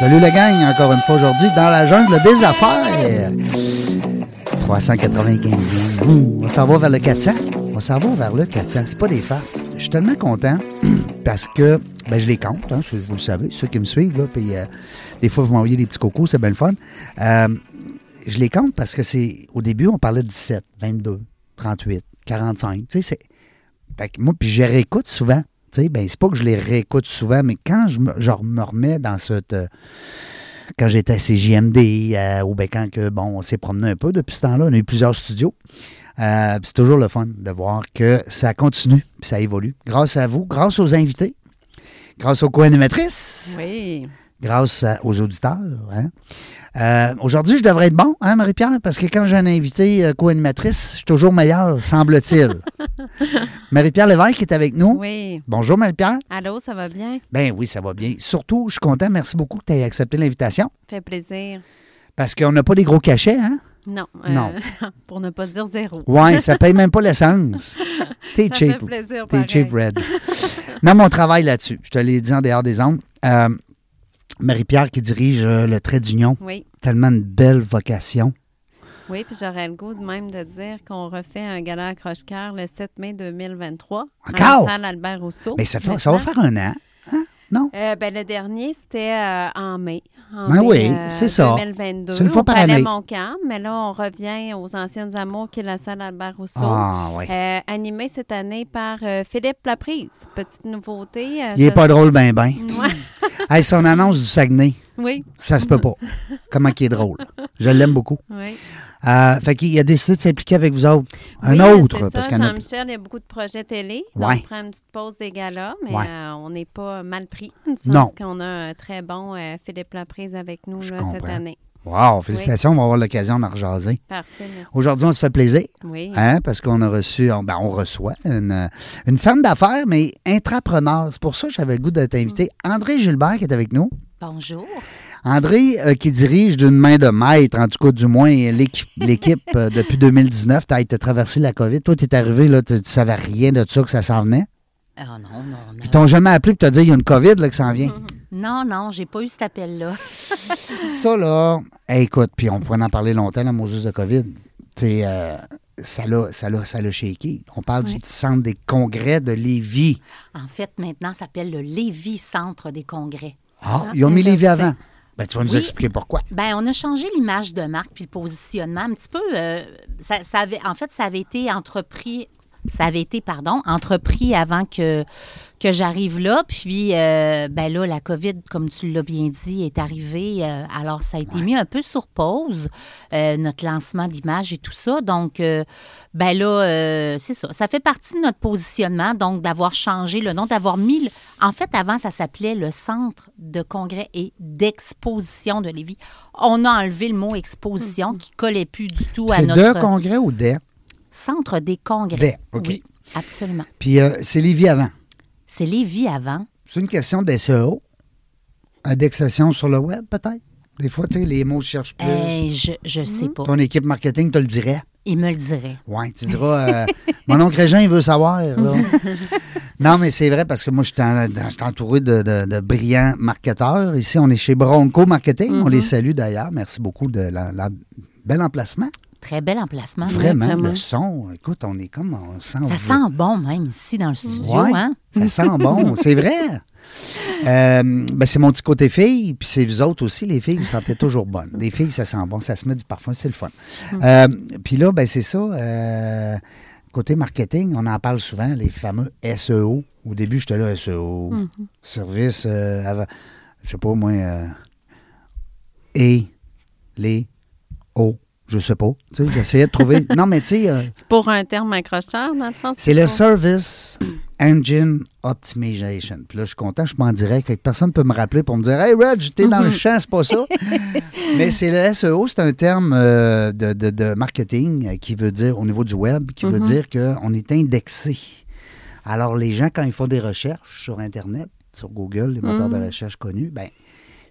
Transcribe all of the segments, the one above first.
Salut la gang, encore une fois aujourd'hui dans la jungle des affaires. 395 Ouh, On s'en va vers le 400. On s'en va vers le 400. C'est pas des farces. Je suis tellement content parce que ben, je les compte, hein, vous le savez, ceux qui me suivent. Là, puis, euh, des fois, vous m'envoyez des petits cocos, c'est bien le fun. Euh, je les compte parce que c'est au début, on parlait de 17, 22, 38, 45. Tu sais, c'est. Fait que moi, puis je réécoute souvent. Ben, c'est pas que je les réécoute souvent, mais quand je me, genre, me remets dans cette. euh, quand j'étais à CJMD, euh, ou bien quand que, bon, on s'est promené un peu depuis ce temps-là, on a eu plusieurs studios. Euh, c'est toujours le fun de voir que ça continue, puis ça évolue. Grâce à vous, grâce aux invités, grâce aux co-animatrices, Oui. grâce à- aux auditeurs. hein. Euh, Aujourd'hui, je devrais être bon, hein, Marie-Pierre, parce que quand j'ai un invité euh, co-animatrice, je suis toujours meilleur, semble-t-il. Marie-Pierre Lévesque est avec nous. Oui. Bonjour, Marie-Pierre. Allô, ça va bien? Ben oui, ça va bien. Surtout, je suis content. Merci beaucoup que tu aies accepté l'invitation. Fait plaisir. Parce qu'on n'a pas des gros cachets, hein? Non. Non. pour ne pas dire zéro. Ouais, ça paye même pas l'essence. T'es Ça cheap. fait plaisir, T'es cheap, Red. non, mon travail là-dessus. Je te l'ai dit en dehors des ondes. Euh, Marie-Pierre qui dirige euh, le Trait d'Union. Oui. Tellement une belle vocation. Oui, puis j'aurais le goût de même de dire qu'on refait un gala à croche-cœur le 7 mai 2023. Encore? À Albert Rousseau. Mais ça, fait- ça va faire un an. Hein? Non? Euh, ben, le dernier, c'était euh, en mai. En Ben mai, oui, euh, c'est ça. 2022. C'est une fois au par Palais année. Montcalm, mais là, on revient aux Anciennes Amours, qui est la salle Albert Rousseau. Ah, oui. Euh, animé cette année par euh, Philippe Laprise. Petite nouveauté. euh, Il est ça- pas drôle, ben, ben. Hey, son annonce du Saguenay, Oui, ça se peut pas. Comment qu'il est drôle. Je l'aime beaucoup. oui. Euh, fait qu'il a décidé de s'impliquer avec vous autres. Un Oui, autre, parce ça. a- Jean-Michel, il y a beaucoup de projets télé. Ouais. Donc, on prend une petite pause des galas, mais Ouais. euh, on n'est pas mal pris. Non. Parce qu'on a un très bon euh, Philippe Laprise avec nous là, cette comprends. année. Wow, félicitations, on va avoir l'occasion d'en rejaser. Parfait, merci. Aujourd'hui, on se fait plaisir. Oui. Hein, parce qu'on a reçu, on, ben, on reçoit une, euh, une femme d'affaires, mais intrapreneur. C'est pour ça que j'avais le goût de t'inviter. André Gilbert qui est avec nous. Bonjour. André, euh, qui dirige d'une main de maître, en tout cas du moins l'équipe, euh, depuis 2019. Tu as été traversé la COVID. Toi, tu es arrivé, là, tu ne savais rien de ça, que ça s'en venait? Ah non, non, non. Ils t'ont jamais appelé pour te dire il y a une COVID là, qui s'en vient? Non, non, j'ai pas eu cet appel-là. Ça, là, hey, écoute, puis on pourrait en parler longtemps, la Moses de COVID. Euh, ça l'a, ça l'a, ça l'a shaké. On parle Oui. du centre des congrès de Lévis. En fait, maintenant, ça s'appelle le Lévis Centre des Congrès. Ah, ils ont mis je Lévis avant. Ben, tu vas nous Oui. expliquer pourquoi. Ben, on a changé l'image de marque puis le positionnement un petit peu. euh, ça, ça avait, en fait, ça avait été entrepris. Ça avait été, pardon, entrepris avant que, que j'arrive là. Puis, euh, ben là, la COVID, comme tu l'as bien dit, est arrivée. euh, alors, ça a été mis un peu sur pause, euh, notre lancement d'image et tout ça. Donc, ben là, c'est ça. Ça fait partie de notre positionnement, donc d'avoir changé le nom, d'avoir mis. le- En fait, avant, ça s'appelait le Centre de congrès et d'exposition de Lévis. On a enlevé le mot exposition qui collait plus du tout à C'est notre de congrès ou des? Centre des congrès. Des, OK. Oui, absolument. Puis c'est Lévis avant. C'est Lévis avant. C'est une question d'SEO. Indexation sur le web, peut-être? Des fois, tu sais, les mots ne cherchent plus. Eh, je je sais pas. Ton équipe marketing te le dirait. Il me le dirait. Oui, tu diras, euh, mon oncle Régent, il veut savoir. là. non, mais c'est vrai parce que moi, je suis en- je suis entouré de, de- de brillants marketeurs. Ici, on est chez Bronco Marketing. On les salue d'ailleurs. Merci beaucoup de la, la- bel emplacement. Très bel emplacement. Vraiment, vraiment. le son. Écoute, on est comme, on sent. Ça sent bon même ici dans le studio, Ouais, hein? Ça sent bon, c'est vrai. Euh, ben, c'est mon petit côté fille, puis c'est vous autres aussi, les filles, vous sentez toujours bonnes. Les filles, ça sent bon, ça se met du parfum, c'est le fun. Euh, puis là, ben, c'est ça. euh, côté marketing, on en parle souvent, les fameux SEO. Au début, j'étais là, SEO, service, euh, avant- je sais pas, moi, et, les, o, je sais pas. Tu sais, J'essayais de trouver. non, mais tu sais. euh, C'est pour un terme accrocheur, dans le fond? c'est le Service Engine Optimization. Puis là, je suis content, je suis pas en direct. Fait que personne ne peut me rappeler pour me dire Hey, Reg, t'es dans le champ, c'est pas ça. Mais c'est le SEO, c'est un terme euh, de, de- de marketing euh, qui veut dire, au niveau du web, qui veut dire qu'on est indexé. Alors, les gens, quand ils font des recherches sur Internet, sur Google, les moteurs de recherche connus, ben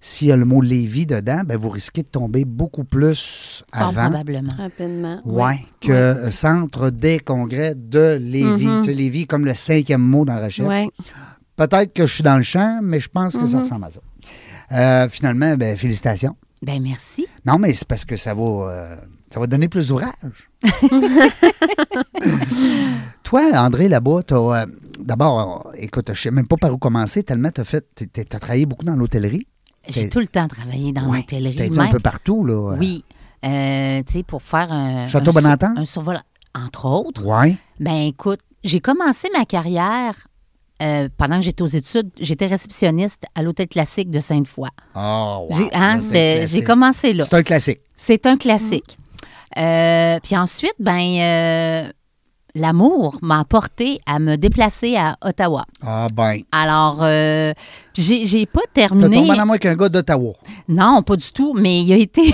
s'il y a le mot Lévis dedans, ben vous risquez de tomber beaucoup plus Fort avant. probablement. Rapidement. Ouais, que euh, Centre des congrès de Lévis. Mhm. Tu sais, Lévis comme le cinquième mot dans la recherche. Oui. Peut-être que je suis dans le champ, mais je pense que ça Mhm. ressemble à ça. Euh, finalement, ben, félicitations. Ben merci. Non, mais c'est parce que ça va, euh, ça va donner plus d'ouvrage. Toi, André, là-bas, t'as, euh, d'abord, écoute, je sais même pas par où commencer, tellement tu as fait, tu as travaillé beaucoup dans l'hôtellerie. J'ai tout le temps travaillé dans Ouais, l'hôtellerie. T'as été un peu partout, là. Oui. Euh, tu sais, pour faire un. Château un? Un survol, entre autres. Ouais. Ben écoute, j'ai commencé ma carrière euh, pendant que j'étais aux études. J'étais réceptionniste à l'hôtel classique de Sainte-Foy. Oh, wow. J'ai hein, commencé là. C'est un classique. C'est un classique. Euh, puis ensuite, ben euh, l'amour m'a porté à me déplacer à Ottawa. Ah, ben. Alors, euh, j'ai pas T'as terminé. tombé en amour avec un gars d'Ottawa. Non, pas du tout, mais il a été,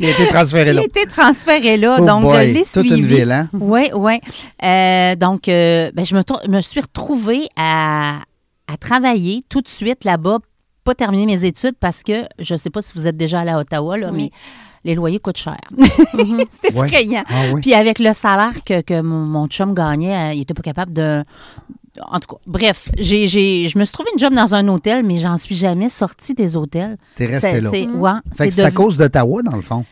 Il a été transféré il là. a été transféré là. Oh donc, boy, l'ai toute une ville, hein? Oui, oui. Euh, donc, euh, ben, je me, suis retrouvée à, à travailler tout de suite là-bas, pas terminer mes études parce que je ne sais pas si vous êtes déjà allé à Ottawa, là, Oui. mais les loyers coûtent cher. Mhm. C'est Ouais. effrayant. Ah. Puis avec le salaire que, que mon, mon chum gagnait, euh, il n'était pas capable de. En tout cas, bref, j'ai, j'ai- je me suis trouvé une job dans un hôtel, mais j'en suis jamais sortie des hôtels. T'es resté C'est- là. c'est- Mm. ouais, Fait que c'est c'est à cause d'Ottawa, dans le fond.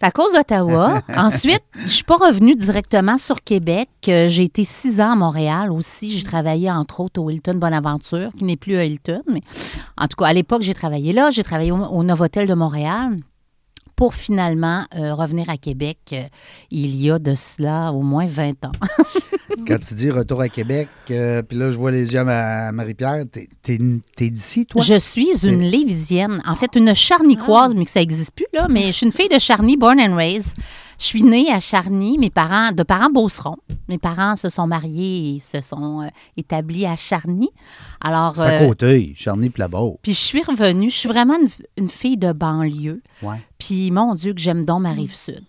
c'est à cause d'Ottawa. Ensuite, je suis pas revenue directement sur Québec. Euh, J'ai été six ans à Montréal aussi. J'ai travaillé entre autres au Hilton Bonaventure, qui n'est plus à Hilton. Mais en tout cas, à l'époque, j'ai travaillé là. J'ai travaillé au, au Novotel de Montréal pour finalement euh, revenir à Québec euh, il y a de cela au moins 20 ans. Quand tu dis retour à Québec, euh, puis là, je vois les yeux à ma- Marie-Pierre, t'es, t'es- t'es d'ici, toi? Je suis une Lévisienne, en fait une charnicoise, mais que ça n'existe plus, là. Mais je suis une fille de Charny, born and raised. Je suis née à Charny, mes parents, de parents beaucerons. Mes parents se sont mariés et se sont euh, établis à Charny. Alors, C'est à euh, côté, Charny Plabo. puis je suis revenue, je suis vraiment une, une fille de banlieue. Ouais. Puis mon Dieu, que j'aime donc ma rive sud.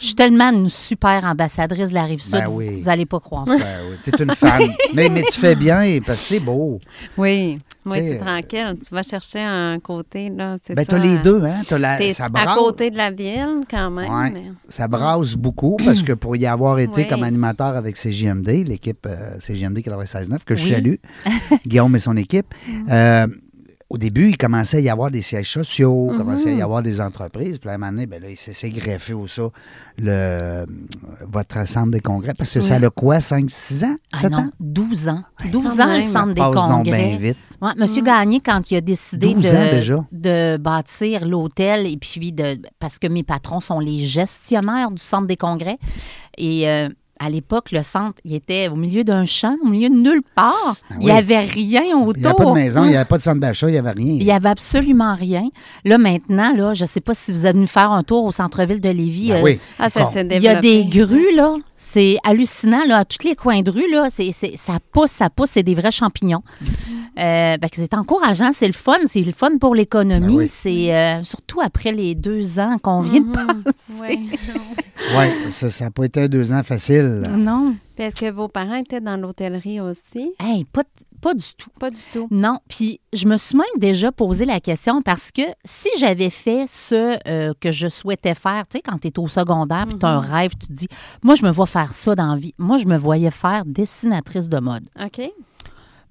Je suis tellement une super ambassadrice de la rive sud, Ben vous- oui. vous n'allez pas croire ça. Ben oui, t'es une fan. mais, mais tu fais bien, parce que c'est beau. Oui. Oui, Tu c'est tranquille. Tu vas chercher un côté, là. c'est Ben, ça, t'as les euh, deux, hein? T'as la, ça à brasse. côté de la ville, quand même. Ouais. mais- Ça brasse beaucoup parce que pour y avoir été Oui. comme animateur avec CJMD, l'équipe euh, CJMD 96.9, que je Oui. salue, Guillaume et son équipe, euh, au début, il commençait à y avoir des sièges sociaux, il commençait à y avoir des entreprises. Puis à un moment donné, ben là, il s'est greffé au ça, le, euh, votre centre des congrès. Parce que ça a quoi, 5-6 ans? Ah 7 non, ans? 12 ans. 12 Quand ans, le centre des Passe donc congrès. vite. Ouais, Monsieur Gagné, quand il a décidé 12 ans déjà. de, de bâtir l'hôtel et puis de parce que mes patrons sont les gestionnaires du centre des congrès et euh, à l'époque, le centre, il était au milieu d'un champ, au milieu de nulle part. Ah Il n'y avait rien autour. Il n'y avait pas de maison, il n'y avait pas de centre d'achat, il n'y avait rien. Il n'y avait absolument rien. Là, maintenant, là, je ne sais pas si vous êtes venu faire un tour au centre-ville de Lévis. Ben euh, oui. Ah, ça il y a des grues, là. C'est hallucinant, là. À tous les coins de rue, là, c'est, c'est- ça pousse, ça pousse. C'est des vrais champignons. Euh, ben, c'est encourageant. C'est le fun. C'est le fun pour l'économie. Ben oui. C'est euh, surtout après les deux ans qu'on vient de Mhm. passer. Oui. Oui, ça n'a pas été un deux ans facile. Non. Est-ce que vos parents étaient dans l'hôtellerie aussi? Hey, pas, pas du tout. Pas du tout. Non, puis je me suis même déjà posé la question parce que si j'avais fait ce euh, que je souhaitais faire, tu sais, quand tu es au secondaire, puis tu as un rêve, tu te dis, moi, je me vois faire ça dans la vie. Moi, je me voyais faire dessinatrice de mode. OK.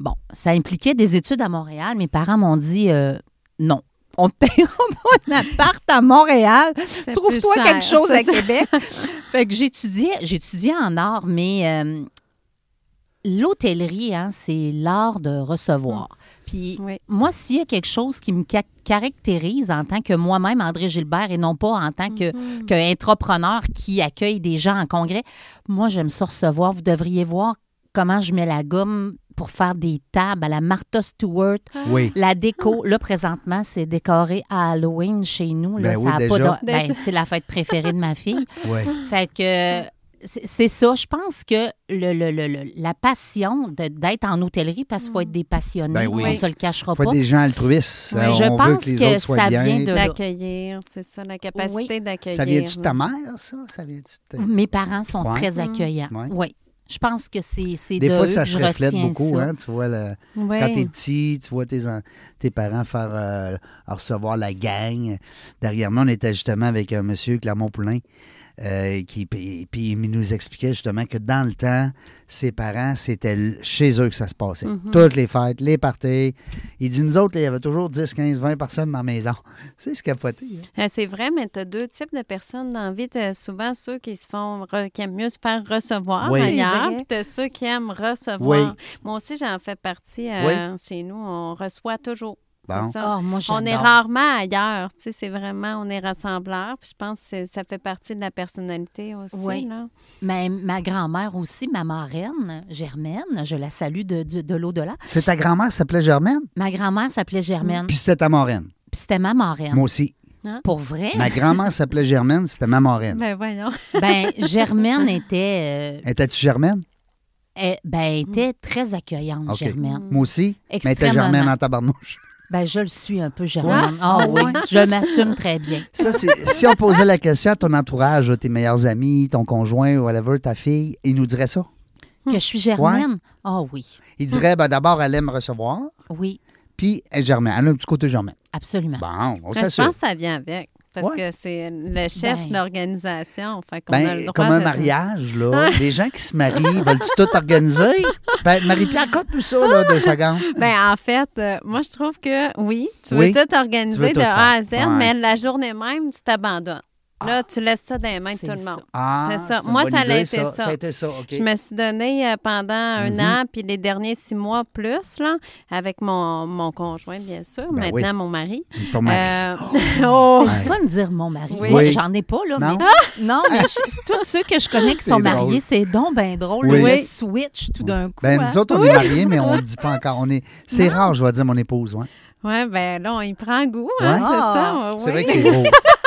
Bon, ça impliquait des études à Montréal. Mes parents m'ont dit, euh, non. On ne paiera pas un appart à Montréal. Trouve-toi quelque chose à ça. Québec. fait que j'étudiais, j'étudiais en art, mais euh, l'hôtellerie, hein, c'est l'art de recevoir. Puis Oui. moi, s'il y a quelque chose qui me ca- caractérise en tant que moi-même, André Gilbert, et non pas en tant que Mhm. qu'intrapreneur qui accueille des gens en congrès, moi, j'aime ça recevoir. Vous devriez voir comment je mets la gomme pour faire des tables à la Martha Stewart. Oui. La déco, là, présentement, c'est décoré à Halloween chez nous. Là, Ben oui, ça a déjà. pas de- ben, c'est la fête préférée de ma fille. Oui. Fait que c'est ça. Je pense que le, le- le- le- la passion d'être en hôtellerie, parce qu'il faut être des passionnés, Ben oui. on ne se le cachera Il faut pas. des gens altruistes. Oui. Je on veut pense que les que autres soient ça bien. vient de- là. D'accueillir, c'est ça, la capacité d'accueillir. Ça vient-tu de ta mère, ça? Ça vient-tu de ta- Mes parents sont Ouais. très Mm. accueillants. Oui. Je pense que c'est Des de fois, ça se reflète beaucoup. Hein? Tu vois, le- quand t'es petit, tu vois tes, tes parents faire euh, recevoir la gang. Derrière moi, on était justement avec un monsieur Clermont-Poulain. Euh, qui, puis, puis il nous expliquait justement que dans le temps, ses parents, c'était chez eux que ça se passait. Mhm. Toutes les fêtes, les parties. Il dit, nous autres, il y avait toujours 10, 15, 20 personnes dans la maison. C'est ce capoté. hein? Euh, C'est vrai, mais tu as deux types de personnes dans la vie. T'as souvent ceux qui se font re- qui aiment mieux se faire recevoir Oui. ailleurs, puis t'as ceux qui aiment recevoir. Oui. Moi aussi, j'en fais partie euh, chez nous. On reçoit toujours. C'est Bon. ça. Oh, moi, On est rarement ailleurs, tu sais, c'est vraiment, on est rassembleurs, puis je pense que ça fait partie de la personnalité aussi, Oui. là. Mais ma grand-mère aussi, ma marraine, Germaine, je la salue de, de, de l'au-delà. C'est ta grand-mère qui s'appelait Germaine? Ma grand-mère s'appelait Germaine. Puis c'était ta moraine. Puis c'était ma marraine. Moi aussi. Pour vrai? Ma grand-mère s'appelait Germaine, c'était ma moraine. Ben voyons. Ben, Germaine était, euh, Étais-tu Germaine? elle- ben, était très accueillante. Germaine. Moi aussi. Mais elle était. Germaine en tabarnouche. Ben, je le suis un peu, Germaine. Ah Ah oui, je m'assume très bien. Ça, c'est si on posait la question à ton entourage, à tes meilleurs amis, ton conjoint, whatever, ta fille, ils nous diraient ça. Que je suis Germaine? Ah oui, Ils diraient, ben, d'abord, elle aime recevoir, oui, puis elle est Germaine. Elle a un petit côté Germaine. absolument. Bon, on Ben, je pense que ça vient avec. Parce Ouais. que c'est le chef Ben. de l'organisation. Ben, comme un de- mariage, là, les gens qui se marient, veulent-tu tout organiser? Ben, Marie-Pierre, conte-nous ça, là, deux secondes. Ben, en fait, euh, moi, je trouve que oui, tu veux Oui, tout organiser tu veux tout de A à Z. Ouais. mais la journée même, tu t'abandonnes. Là, tu laisses ça dans les mains de tout le ça. monde. Ah, C'est ça. Moi, ça a été ça. Ça a été ça, OK. Je me suis donné euh, pendant un Mhm. an, puis les derniers six mois plus, là, avec mon, mon conjoint, bien sûr, Ben maintenant mon mari. Ton mari. Euh, oh! C'est le fun de dire mon mari. Oui. J'en ai pas, là. Non? Mais, non, mais je- tous ceux que je connais qui sont mariés, c'est donc bien drôle. Oui. Le switch tout d'un coup. Ben, hein. nous autres, on est mariés, mais on ne le dit pas encore. On est... C'est rare, je vais dire mon épouse. Ouais. Oui, ben là, on y prend goût, hein, Ouais. c'est ça. Ah, ouais, C'est vrai que c'est beau.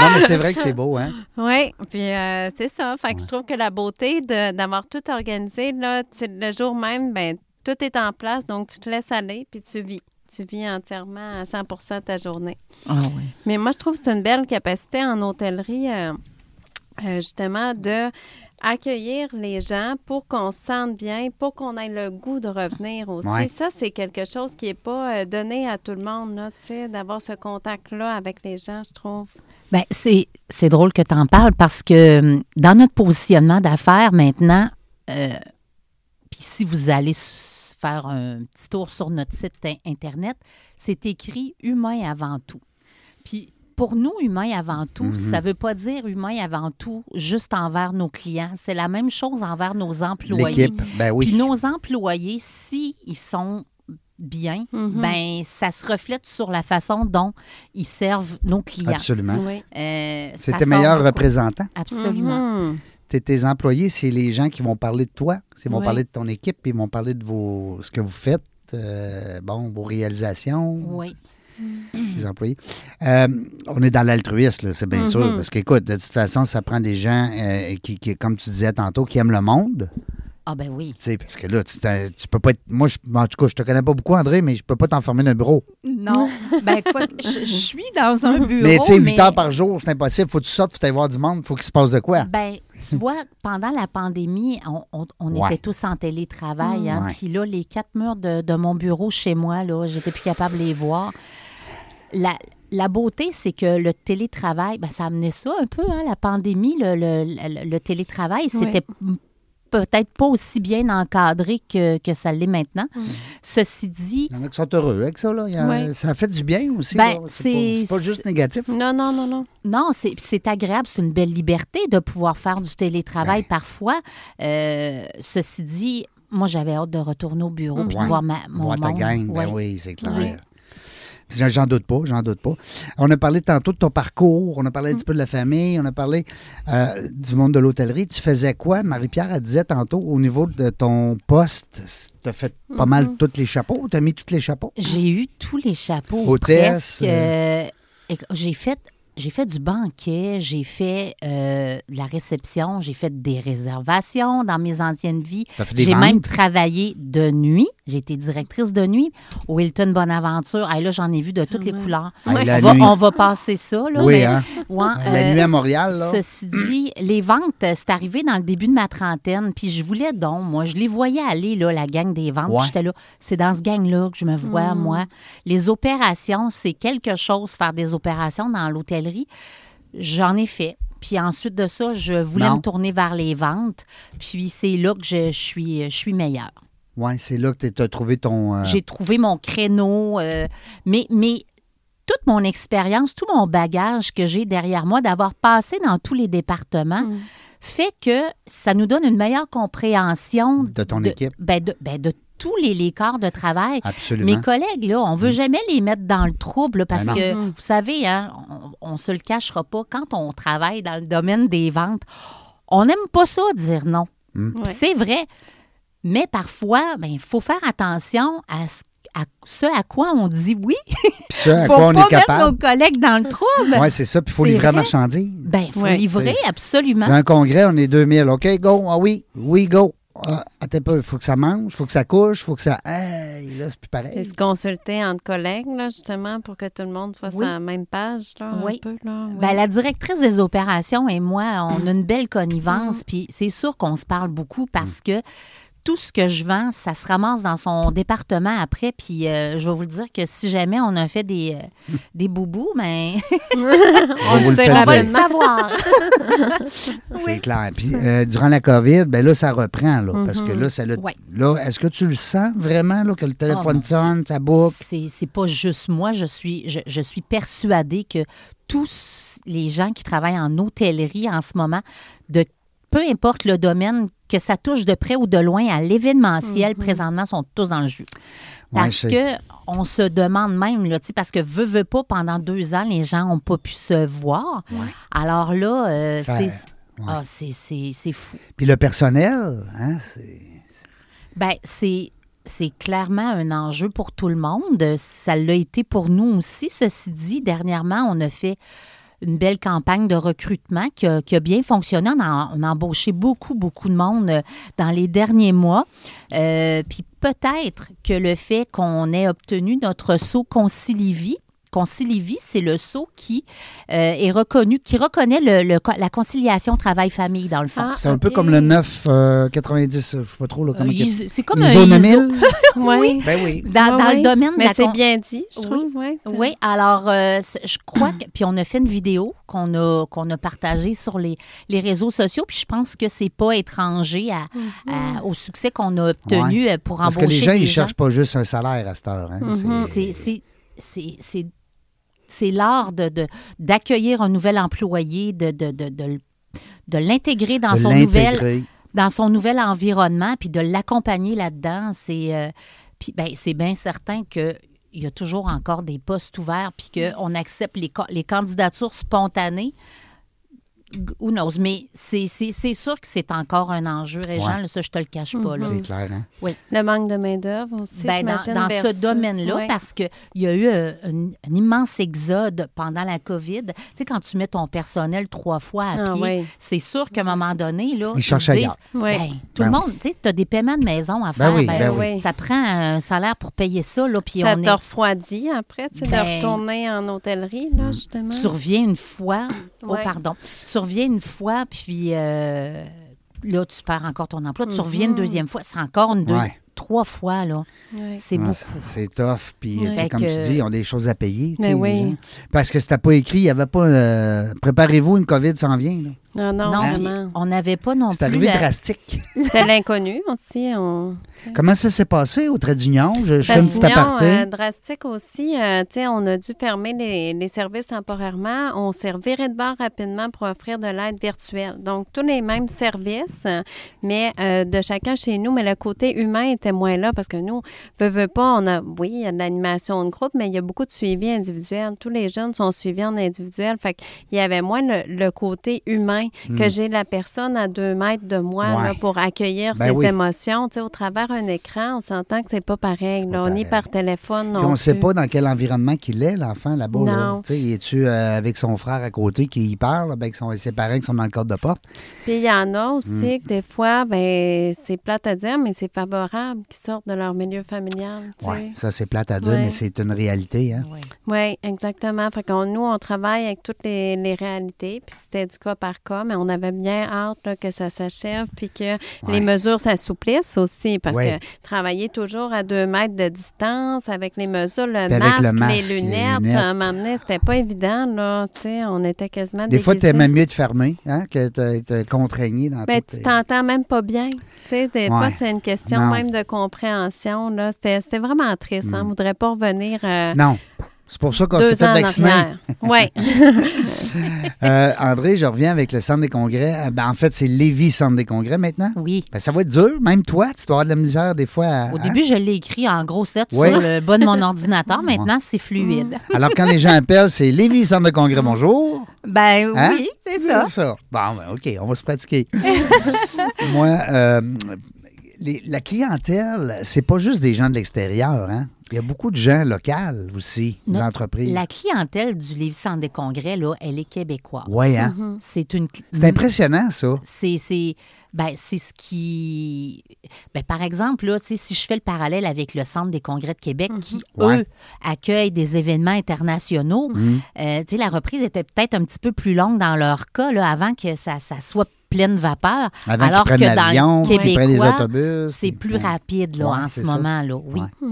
non, mais c'est vrai que c'est beau, hein? Oui, puis euh, c'est ça. Fait que je trouve que la beauté d'avoir tout organisé, là, le jour même, ben tout est en place, donc tu te laisses aller, puis tu vis. Tu vis entièrement à 100 ta journée. Ah oui. Mais moi, je trouve que c'est une belle capacité en hôtellerie, euh, euh, justement, de accueillir les gens pour qu'on se sente bien, pour qu'on ait le goût de revenir aussi. Ouais. Ça, c'est quelque chose qui n'est pas donné à tout le monde, d'avoir ce contact-là avec les gens, je trouve. Ben, c'est, c'est drôle que tu en parles parce que hum, dans notre positionnement d'affaires maintenant, euh, puis si vous allez faire un petit tour sur notre site in- Internet, c'est écrit humain avant tout. Puis pour nous, humain avant tout, Mhm. ça ne veut pas dire humain avant tout juste envers nos clients. C'est la même chose envers nos employés. L'équipe, ben Puis oui. nos employés, si ils sont bien, Mhm. ben ça se reflète sur la façon dont ils servent nos clients. Absolument. Oui. Euh, C'est ça tes meilleurs représentants. Absolument. T'es- tes employés, c'est les gens qui vont parler de toi, ils vont Oui. parler de ton équipe, puis ils vont parler de vos, ce que vous faites, euh, bon, vos réalisations, Oui. les employés. Euh, on est dans l'altruisme, c'est bien sûr, parce qu'écoute, de toute façon, ça prend des gens euh, qui, qui, comme tu disais tantôt, qui aiment le monde. Ah ben oui. Tu sais, parce que là, tu, peux pas être. Moi, je, en tout cas, je te connais pas beaucoup, André, mais je peux pas t'enfermer dans un bureau. Non. ben quoi, je, je suis dans un bureau. mais tu sais, 8 mais- heures par jour, c'est impossible. Faut que tu sortes, faut aller voir du monde, faut qu'il se passe de quoi. Ben, tu vois, pendant la pandémie, on, on- on Ouais. était tous en télétravail. hein, Ouais. Puis là, les quatre murs de, de mon bureau chez moi, là, j'étais plus capable de les voir. La, la beauté, c'est que le télétravail, ben, ça amenait ça un peu, hein, la pandémie, le, le- le- le télétravail, c'était peut-être pas aussi bien encadré que, que ça l'est maintenant. Ceci dit, Il y en a qui sont heureux avec ça. Là. Il y a- Ouais. Ça fait du bien aussi. Ben, c'est pas, juste négatif. Non, non, non, non. Non, c'est c'est agréable, c'est une belle liberté de pouvoir faire du télétravail Ouais. parfois. Euh, ceci dit, moi, j'avais hâte de retourner au bureau puis Ouais. de voir ma, mon Voir ta monde. gang, ben oui, c'est clair. Oui. J'en doute pas, j'en doute pas. On a parlé tantôt de ton parcours, on a parlé un petit peu de la famille, on a parlé euh, du monde de l'hôtellerie. Tu faisais quoi? Marie-Pierre, elle disait tantôt, au niveau de ton poste, tu as fait pas mal tous les chapeaux, tu as mis tous les chapeaux? J'ai eu tous les chapeaux. Hôtesse, presque. Euh, J'ai fait j'ai fait du banquet, j'ai fait euh, de la réception, j'ai fait des réservations dans mes anciennes vies. J'ai même travaillé de nuit. J'ai été directrice de nuit au Hilton Bonaventure. Hey, là, j'en ai vu de toutes les couleurs. Ouais. On va, nuit. on va passer ça. Là, Oui, mais- hein? Ouais, La euh, nuit à Montréal, là. Ceci dit, les ventes, euh, c'est arrivé dans le début de ma trentaine, puis je voulais donc, moi, je les voyais aller, là, la gang des ventes, j'étais là, c'est dans ce gang-là que je me vois, moi. Les opérations, c'est quelque chose, faire des opérations dans l'hôtellerie. J'en ai fait. Puis ensuite de ça, je voulais Non. me tourner vers les ventes, puis c'est là que je, je suis, je suis meilleure. Oui, c'est là que tu as trouvé ton. euh, J'ai trouvé mon créneau, euh, mais, mais toute mon expérience, tout mon bagage que j'ai derrière moi, d'avoir passé dans tous les départements, Mm. fait que ça nous donne une meilleure compréhension De ton équipe. ben de, ben de tous les, les corps de travail. Absolument. Mes collègues, là, on veut jamais les mettre dans le trouble là, parce Ben que, vous savez, hein, on, on se le cachera pas, quand on travaille dans le domaine des ventes, on n'aime pas ça dire non. Mm. Ouais. C'est vrai. Mais parfois, ben, il faut faire attention à ce, à ce à quoi on dit oui Puis ce à pour quoi on pas est mettre capable. nos collègues dans le trouble. Oui, c'est ça. Puis il faut livrer la marchandise. Ben, il faut Ouais. livrer, absolument. Dans un congrès, on est 2000. OK, go. Ah oui, oui, go. Ah, attends pas, il faut que ça mange, il faut que ça couche, il faut que ça. Hey, là, c'est plus pareil. se consulter entre collègues, là, justement, pour que tout le monde soit Oui. sur la même page, là, Oui. un peu, là. oui? Ben, la directrice des opérations et moi, on a une belle connivence, Mm. puis c'est sûr qu'on se parle beaucoup parce que tout ce que je vends, ça se ramasse dans son département après, puis euh, je vais vous le dire que si jamais on a fait des, euh, des boubous, ben, On vous le sait on va le savoir. C'est clair. Puis euh, durant la COVID, ben là, ça reprend, là. Parce que là, ça l'a- Ouais. Là, est-ce que tu le sens vraiment, là, que le téléphone Oh, sonne, ça boucle? C'est, c'est pas juste moi, je suis, je, je suis persuadée que tous les gens qui travaillent en hôtellerie en ce moment, de peu importe le domaine, que ça touche de près ou de loin à l'événementiel, présentement, sont tous dans le jus. Ouais, Parce c'est- que on se demande même, là, parce que veut, veut pas, pendant deux ans, les gens n'ont pas pu se voir. Alors là, euh, Ça- c'est, ouais. ah, c'est, c'est, c'est fou. Puis le personnel, hein, c'est... Ben, c'est c'est clairement un enjeu pour tout le monde. Ça l'a été pour nous aussi. Ceci dit, dernièrement, on a fait une belle campagne de recrutement qui a, bien fonctionné. On a, on a embauché beaucoup, beaucoup de monde euh, dans les derniers mois. Euh, puis peut-être que le fait qu'on ait obtenu notre saut Concilivie, Concilivie, c'est le saut qui euh, est reconnu, qui reconnaît le- le- la conciliation travail-famille, dans le fond. Ah, C'est un peu comme le 9, euh, 90, je sais pas trop. Euh, c'est comme ISO un ISO. 9000? Oui. Ben oui. Dans, dans le domaine de Mais c'est con- bien dit, je Oui. trouve. C'est- Oui, alors euh, je crois que puis on a fait une vidéo qu'on a qu'on a partagée sur les, les réseaux sociaux puis je pense que c'est pas étranger à, à- au succès qu'on a obtenu euh, pour Parce embaucher que les gens, ils cherchent pas juste un salaire à cette heure. Hein. Mhm. C'est c'est c'est l'art de de- d'accueillir un nouvel employé, de de, de, de l- de l'intégrer dans son nouvel dans son nouvel environnement, puis de l'accompagner là-dedans, c'est euh, puis ben, c'est bien certain que il y a toujours encore des postes ouverts, puis qu'on accepte les, les candidatures spontanées. Who knows? Mais c'est c'est- c'est sûr que c'est encore un enjeu, Régent. Ouais. ça, je te le cache pas. là. C'est clair, hein? Le manque de main-d'œuvre aussi. Ben, dans, ce domaine-là, ouais. parce qu'il y a eu euh, un, un immense exode pendant la COVID. Tu sais, quand tu mets ton personnel trois fois à Ah, pied, ouais. c'est sûr qu'à un moment donné, là, Ils cherchent ailleurs. Ben, tout Ben le monde, tu sais, tu as des paiements de maison à Ben faire. oui, ben, ben oui. Ça prend un salaire pour payer ça, là, puis Ça on te est... refroidit après, tu sais, Ben, de retourner en hôtellerie, là, justement? Tu reviens une fois, oh pardon, tu reviens une fois, puis euh, là, tu perds encore ton emploi. Tu reviens une deuxième fois, c'est encore une deux, Ouais. Trois fois, là. Ouais. C'est Ouais, beaucoup. c'est- C'est tough. Puis, Ouais. tu sais, Fait comme que- tu dis, ils ont des choses à payer. tu Ben sais, oui. Parce que c'était pas écrit, il n'y avait pas. euh, Préparez-vous, une COVID s'en vient. là. Non, non, Non, vraiment. on n'avait pas non C'est plus... arrivé la- drastique. C'était l'inconnu aussi. On... Comment ça s'est passé au trait d'union? Je, je fais une petite aparté. euh, drastique aussi. euh, tu sais, on a dû fermer les, les services temporairement. On s'est reviré de bord rapidement pour offrir de l'aide virtuelle. Donc, tous les mêmes services, mais euh, de chacun chez nous, mais le côté humain est était moins là parce que nous, veut, veut pas, on a, oui, il y a de l'animation de groupe, mais il y a beaucoup de suivi individuel. Tous les jeunes sont suivis en individuel. Fait qu'il y avait moins le, le côté humain que j'ai la personne à deux mètres de moi Hmm. Ouais. là, pour accueillir Ben ses oui. émotions. Tu sais, au travers un écran, on s'entend que c'est pas pareil. pas on pareil. est par téléphone. Puis non on ne sait pas dans quel environnement qu'il est, l'enfant, là-bas. là. Non. Tu sais, es-tu euh, avec son frère à côté qui y parle, ben, qui sont dans le cadre de porte? Puis il y en a aussi Hmm. que des fois, ben c'est plate à dire, mais c'est favorable qu'ils sortent de leur milieu familial. Oui, ça, c'est plate à dire, Ouais. mais c'est une réalité. Hein? Oui. Oui, exactement. Fait qu'on, nous, on travaille avec toutes les, les réalités, puis c'était du cas par cas, mais on avait bien hâte là, que ça s'achève, puis que les mesures s'assouplissent aussi, parce Ouais. que travailler toujours à deux mètres de distance, avec les mesures, le, masque, le masque, les les lunettes, lunettes. à un moment donné, c'était pas évident, là. Tu sais, on était quasiment Des fois, tu aimais mieux te fermer hein, que de te contraigner dans Ben, tout tu t'entends même pas bien. Tu sais, des fois, Ouais. c'était une question Non. même de compréhension. Là. C'était, c'était vraiment triste. Mm. hein. On ne voudrait pas revenir euh, Non. C'est pour ça qu'on s'est fait vacciner. Oui. Euh, André, je reviens avec le centre des congrès. Euh, ben, en fait, c'est Lévis Centre des congrès maintenant. Oui. Ben, ça va être dur. Même toi, tu dois avoir de la misère des fois. à- Au hein? début, je l'ai écrit en grosses lettres Oui. sur le bas de mon ordinateur. Maintenant, c'est fluide. Alors, quand les gens appellent, c'est Lévis Centre de congrès, bonjour. Ben Hein? oui, c'est ça. Bon, ben, OK, on va se pratiquer. Moi, euh, les- la clientèle, c'est pas juste des gens de l'extérieur. Hein? Il y a beaucoup de gens locaux aussi, des entreprises. La clientèle du Lévis Centre des Congrès, là, elle est québécoise. Oui, hein? C'est une. C'est impressionnant, ça. C'est, c'est, ben, c'est ce qui. Ben, par exemple, là, tu sais, si je fais le parallèle avec le Centre des congrès de Québec, qui, Ouais. eux, accueillent des événements internationaux, Mhm. euh, tu sais, la reprise était peut-être un petit peu plus longue dans leur cas, là, avant que ça, ça soit pleine vapeur. Avant alors que dans le québécois, autobus. c'est plus ouais. rapide, là, Ouais, en ce ça. moment, là. Oui. Ouais.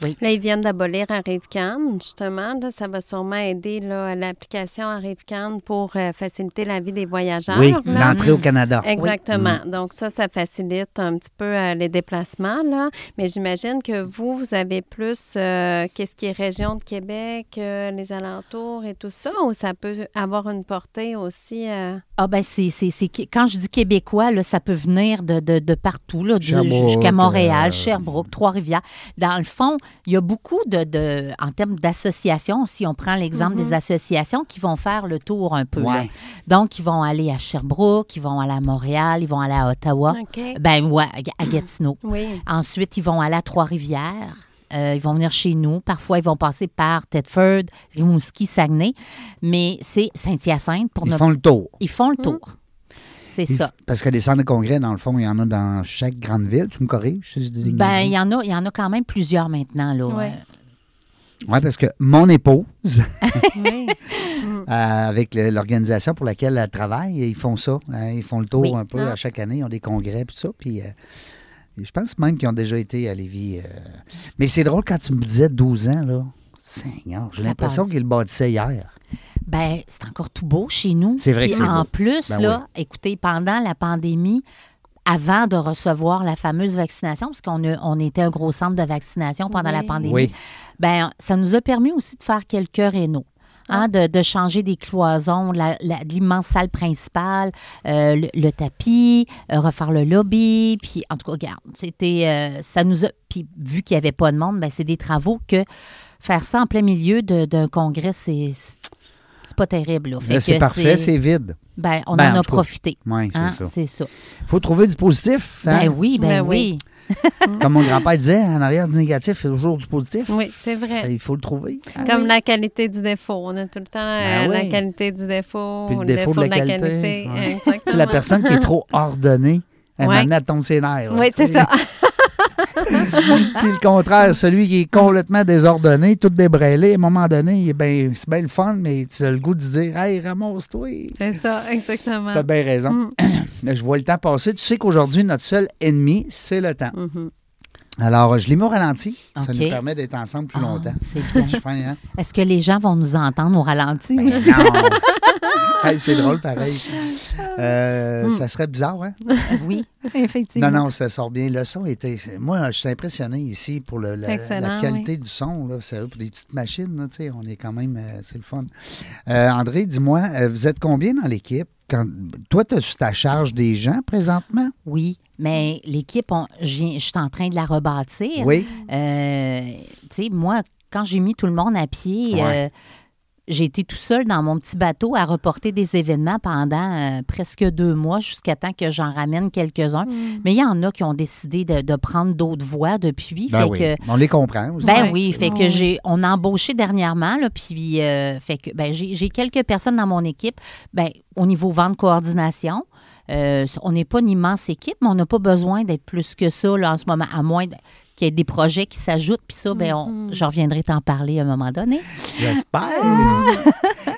Là, ils viennent d'abolir Arrivecan, justement. Là, ça va sûrement aider là, l'application Arrivecan pour euh, faciliter la vie des voyageurs. Oui, l'entrée au Canada. Exactement. Mm. Donc ça, ça facilite un petit peu euh, les déplacements, là. Mais j'imagine que vous, vous avez plus euh, qu'est-ce qui est région de Québec, euh, les alentours et tout ça, ou ça peut avoir une portée aussi. euh, Ah ben c'est, c'est, c'est- quand je dis québécois, là, ça peut venir de, de, de partout, là, du- Sherbrooke, jusqu'à Montréal, euh, Sherbrooke, Trois-Rivières. Dans le fond, il y a beaucoup de, de en termes d'associations, si on prend l'exemple des associations qui vont faire le tour un peu. Ouais. Donc, ils vont aller à Sherbrooke, ils vont aller à Montréal, ils vont aller à Ottawa. OK. Ben ouais, à Gatineau. Oui. Ensuite, ils vont aller à Trois-Rivières. Euh, ils vont venir chez nous. Parfois, ils vont passer par Tedford, Rimouski, Saguenay. Mais c'est Saint-Hyacinthe pour Ils notre font le tour. ils font le tour. C'est ça. Parce que les centres de congrès, dans le fond, il y en a dans chaque grande ville. Tu me corriges si je dis Ben, il y en a, il y en a quand même plusieurs maintenant, là. Ouais. Oui, parce que mon épouse, oui. euh, avec l'organisation pour laquelle elle travaille, ils font ça. hein, ils font le tour Oui. un peu Ah. à chaque année. Ils ont des congrès puis ça. Puis euh, je pense même qu'ils ont déjà été à Lévis. euh. Mais c'est drôle quand tu me disais 12 ans, là. Seigneur, j'ai l'impression qu'ils le bâtissaient hier. Ben, c'est encore tout beau chez nous. C'est vrai que c'est en beau. plus, Ben là, écoutez, pendant la pandémie, avant de recevoir la fameuse vaccination, parce qu'on a- on était un gros centre de vaccination pendant la pandémie, Oui. ben, ça nous a permis aussi de faire quelques rénaux. Ah. hein, de, de changer des cloisons, l'immense salle principale, euh, le, le tapis, euh, refaire le lobby. Puis, en tout cas, regarde, c'était. euh, ça nous a. Puis, vu qu'il n'y avait pas de monde, ben, c'est des travaux que faire ça en plein milieu d'un congrès, c'est. C'est pas terrible. Là. Fait Là, c'est que parfait, c'est vide. Ben, on Ben, en en a profité. Oui, c'est hein, ça. c'est ça. Il faut trouver du positif. hein? Ben oui, ben, Ben oui. oui. Comme mon grand-père disait, en arrière du négatif, il y a toujours du positif. Oui, c'est vrai. Il faut le trouver. Ah Comme oui. la qualité du défaut. On a tout le temps euh, Ben la oui. qualité du défaut, Puis le défaut de la qualité. Ouais. Exactement. C'est la personne qui est trop ordonnée. Elle Ouais. m'en tombe ses nerfs. là, Oui, c'est ça. Puis le contraire, celui qui est complètement désordonné, tout débrêlé, à un moment donné, ben- c'est bien le fun, mais tu as le goût de dire Hey, ramasse-toi. C'est ça, exactement. Tu as bien raison. Mm. Mais je vois le temps passer. Tu sais qu'aujourd'hui, notre seul ennemi, c'est le temps. Mhm. Alors, je l'ai mis au ralenti. Ça nous permet d'être ensemble plus Ah, longtemps. c'est bien. Je suis fin, hein? Est-ce que les gens vont nous entendre au ralenti? Ben aussi? non! Hey, c'est drôle, pareil. Euh, Mm. Ça serait bizarre, hein? oui, effectivement. Non, non, ça sort bien. Le son était. Moi, je suis impressionné ici pour le- la, qualité du son. Là, sérieux, pour des petites machines, là, on est quand même. euh, c'est le fun. Euh, André, dis-moi, vous êtes combien dans l'équipe? Quand, toi, tu as ta charge des gens présentement? Oui, mais l'équipe, je suis en train de la rebâtir. Oui. Euh, tu sais, moi, quand j'ai mis tout le monde à pied, Ouais. euh, j'ai été tout seul dans mon petit bateau à reporter des événements pendant euh, presque deux mois jusqu'à temps que j'en ramène quelques-uns. Mm. Mais il y en a qui ont décidé de, de prendre d'autres voies depuis. Ben fait oui. que, On les comprend aussi. ben oui, fait que j'ai on a embauché dernièrement là, puis euh, fait que ben j'ai j'ai quelques personnes dans mon équipe. Ben au niveau vente coordination, euh, on n'est pas une immense équipe, mais on n'a pas besoin d'être plus que ça là, en ce moment, à moins de- qu'il y ait des projets qui s'ajoutent. Puis ça, ben on- Mhm. je reviendrai t'en parler à un moment donné. J'espère.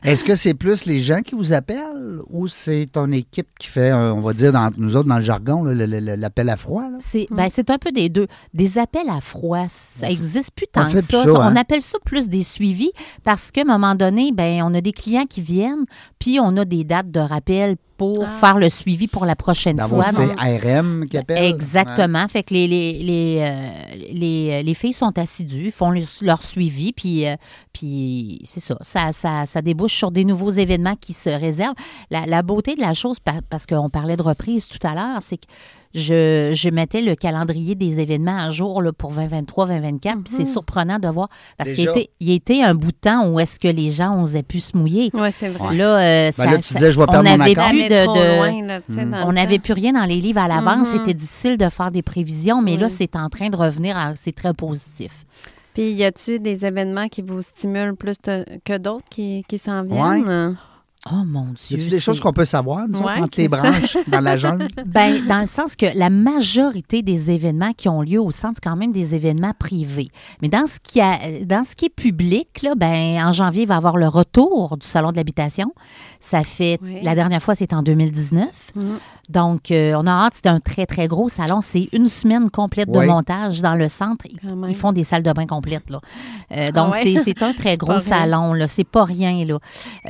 Est-ce que c'est plus les gens qui vous appellent ou c'est ton équipe qui fait, euh, on va dire, dans, nous autres, dans le jargon, l'appel à froid? C'est ben, c'est un peu des deux. Des appels à froid, ça On existe plus on tant que ça, On hein? appelle ça plus des suivis parce qu'à un moment donné, ben, on a des clients qui viennent, puis on a des dates de rappel pour Ah. faire le suivi pour la prochaine fois. c'est Donc, RM qui appelle? Exactement. Fait que les, les, les, euh, les, les filles sont assidues, font leur, leur suivi, puis, euh, puis c'est ça. Ça, ça. ça débouche sur des nouveaux événements qui se réservent. La, la beauté de la chose, pa- parce qu'on parlait de reprise tout à l'heure, c'est que je, je mettais le calendrier des événements à jour là, pour 2023, 2024, puis c'est surprenant de voir. Parce qu'il était, il était un bout de temps où est-ce que les gens osaient pu se mouiller. Oui, c'est vrai. Là, euh, ça- Ben là, tu disais, je vais on perdre mon accord. plus de, loin, là, dans on n'avait plus rien dans les livres à l'avance. Mhm. C'était difficile de faire des prévisions, mais là, c'est en train de revenir. à- C'est très positif. Puis, y a-tu des événements qui vous stimulent plus de- que d'autres qui, qui s'en viennent? Oh mon Y Dieu. a-tu des choses c'est- qu'on peut savoir, nous Ouais, entre les c'est ça. branches, dans la jungle? Ben, dans le sens que la majorité des événements qui ont lieu au centre, c'est quand même des événements privés. Mais dans ce qui, a, dans ce qui est public, là, ben, en janvier, il va y avoir le retour du Salon de l'habitation. Ça fait, Oui. la dernière fois, c'était en 2019. Mhm. Donc, euh, on a hâte. C'est un très, très gros salon. C'est une semaine complète Oui. de montage dans le centre. Ils, font des salles de bain complètes. Là. Euh, donc, ouais? c'est- c'est un très C'est gros salon. là. C'est pas rien. Là.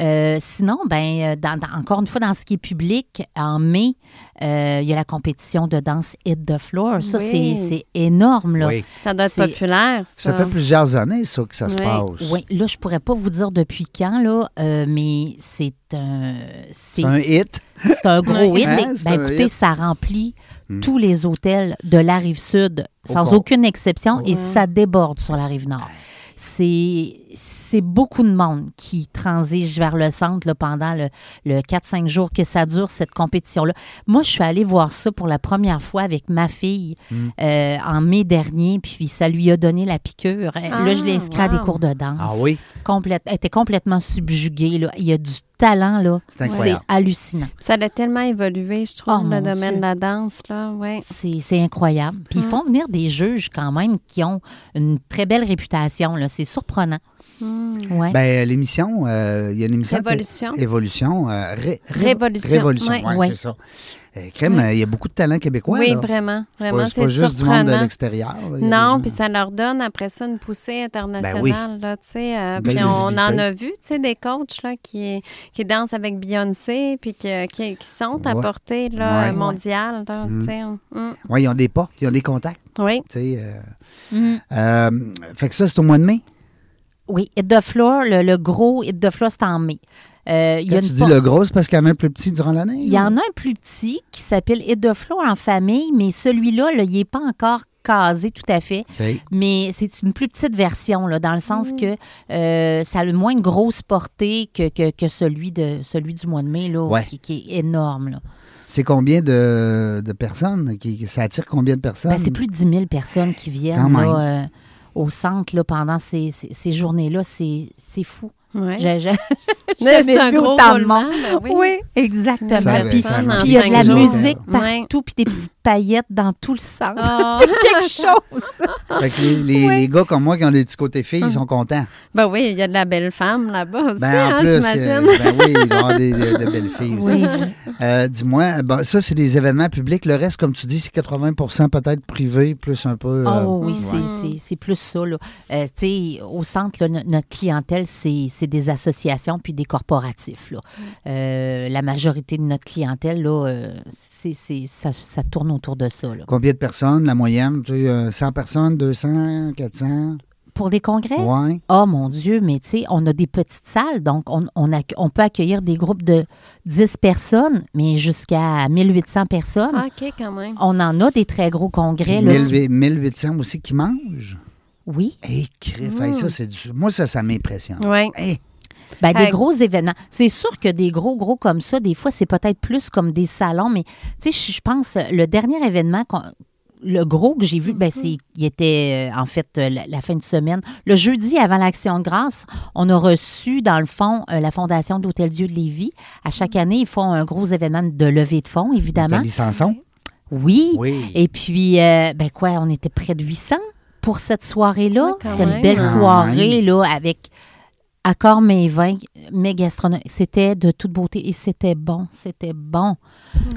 Euh, sinon, ben, dans- dans- encore une fois, dans ce qui est public, en mai, euh, il y a la compétition de danse Hit the Floor. Ça, Oui. c'est c'est énorme. Là. Oui. Ça doit être C'est- populaire, ça. Ça fait plusieurs années, ça, que ça se passe. Oui, là, je pourrais pas vous dire depuis quand, là, euh, mais c'est un. C'est un hit. C'est un gros hit. Hein, mais- ben, un écoutez, hit. ça remplit Hmm. tous les hôtels de la rive sud, sans aucune exception, et ça déborde sur la rive nord. C'est c'est beaucoup de monde qui transige vers le centre là, pendant le, le 4-5 jours que ça dure, cette compétition-là. Moi, je suis allée voir ça pour la première fois avec ma fille Hmm. euh, en mai dernier, puis ça lui a donné la piqûre. là, je l'ai inscrit à des cours de danse. Ah oui? Complète, elle était complètement subjuguée. Là. Il y a du talent, là. C'est incroyable. C'est hallucinant. Ça a tellement évolué, je trouve, Oh, le domaine Dieu. de la danse, là, ouais. C'est c'est incroyable. Puis ils Mm. font venir des juges quand même qui ont une très belle réputation. là. C'est surprenant. Hmm. Ouais. Ben, l'émission, euh, il y a une émission. Révolution. Évolution. euh, ré- ré- Révolution, Révolution, ouais. ouais, Ouais. c'est ça. Euh, Crème, euh, il y a beaucoup de talents québécois. oui, là. vraiment. C'est Vraiment, pas- C'est pas juste du monde de l'extérieur. Non, puis ça leur donne après ça une poussée internationale. oui. là, tu sais, euh, Une belle puis on en a vu tu sais, des coachs là, qui, qui dansent avec Beyoncé puis qui, qui, qui sont à portée là, Ouais. mondiale. Là, Mm. tu sais. Mm. Ouais, ils ont des portes, ils ont des contacts. Oui. tu sais, euh, euh, fait que ça, c'est au mois de mai. Oui, Hit the Floor, le, le gros Hit the Floor, c'est en mai. Euh, il y Quand a tu une dis le gros, c'est parce qu'il y en a un plus petit durant l'année? Il y en a un plus petit qui s'appelle Hit the Floor en famille, mais celui-là, là, il n'est pas encore casé tout à fait. Mais c'est une plus petite version, là, dans le sens Mm. que euh, ça a le moins une grosse portée que, que, que celui, de, celui du mois de mai, là, Ouais. qui, qui est énorme. Là. C'est combien de, de personnes? Qui, ça attire combien de personnes? Ben, c'est plus de 10 000 personnes qui Quand viennent même. là, euh, au centre là, pendant ces, ces, ces journées-là. C'est c'est fou. Ouais. J'ai- Mais jamais C'est un gros roulement, ben oui. Oui, exactement. Puis, il y a de la musique partout, puis des petites paillettes dans tout le centre. Ah. C'est quelque chose. Fait que les, les- les gars comme moi qui ont des petits côtés filles, ils sont contents. Ben oui, il y a de la belle femme là-bas aussi, Ben, en hein, plus, j'imagine. euh, ben oui, il y avoir des, de, de belles filles aussi. Oui. Euh, Dis-moi, bon, ça, c'est des événements publics. Le reste, comme tu dis, c'est 80% peut-être privé, plus un peu. euh, Oh oui, ouais. c'est- c'est- c'est plus ça. Là. Euh, tu sais, au centre, là, notre clientèle, c'est c'est des associations puis des corporatifs. Là. Euh, la majorité de notre clientèle, là, euh, c'est c'est- ça, ça tourne autour de ça. là. Combien de personnes, la moyenne? Tu sais, euh, 100 personnes, 200, 400? Pour des congrès? Ouais. Oh mon Dieu, mais tu sais, on a des petites salles, donc on, on, peut accueillir des groupes de 10 personnes, mais jusqu'à 1800 personnes. Ah, OK, quand même. On en a des très gros congrès. Là, qui- 1000 1800 aussi qui mangent? Oui, Hé, crif, hey, ça, c'est du... Moi, ça, ça m'impressionne. Oui. Hey, ben, des Hey. gros événements. C'est sûr que des gros, gros comme ça, des fois, c'est peut-être plus comme des salons, mais tu sais, je- pense, le dernier événement, qu'on- le gros que j'ai vu, ben, c'est, il était euh, en fait euh, la, la fin de semaine. Le jeudi, avant l'Action de grâce, on a reçu, dans le fond, euh, la Fondation d'Hôtel Dieu de Lévis. À chaque année, ils font un gros événement de levée de fonds, évidemment. Nathalie Sanson? Oui. Oui. Et puis, euh, ben quoi, on était près de 800 pour cette soirée-là. Ouais, quand C'était une belle soirée, là, avec accord mes vins, mes gastronomes. C'était de toute beauté et c'était bon. C'était bon.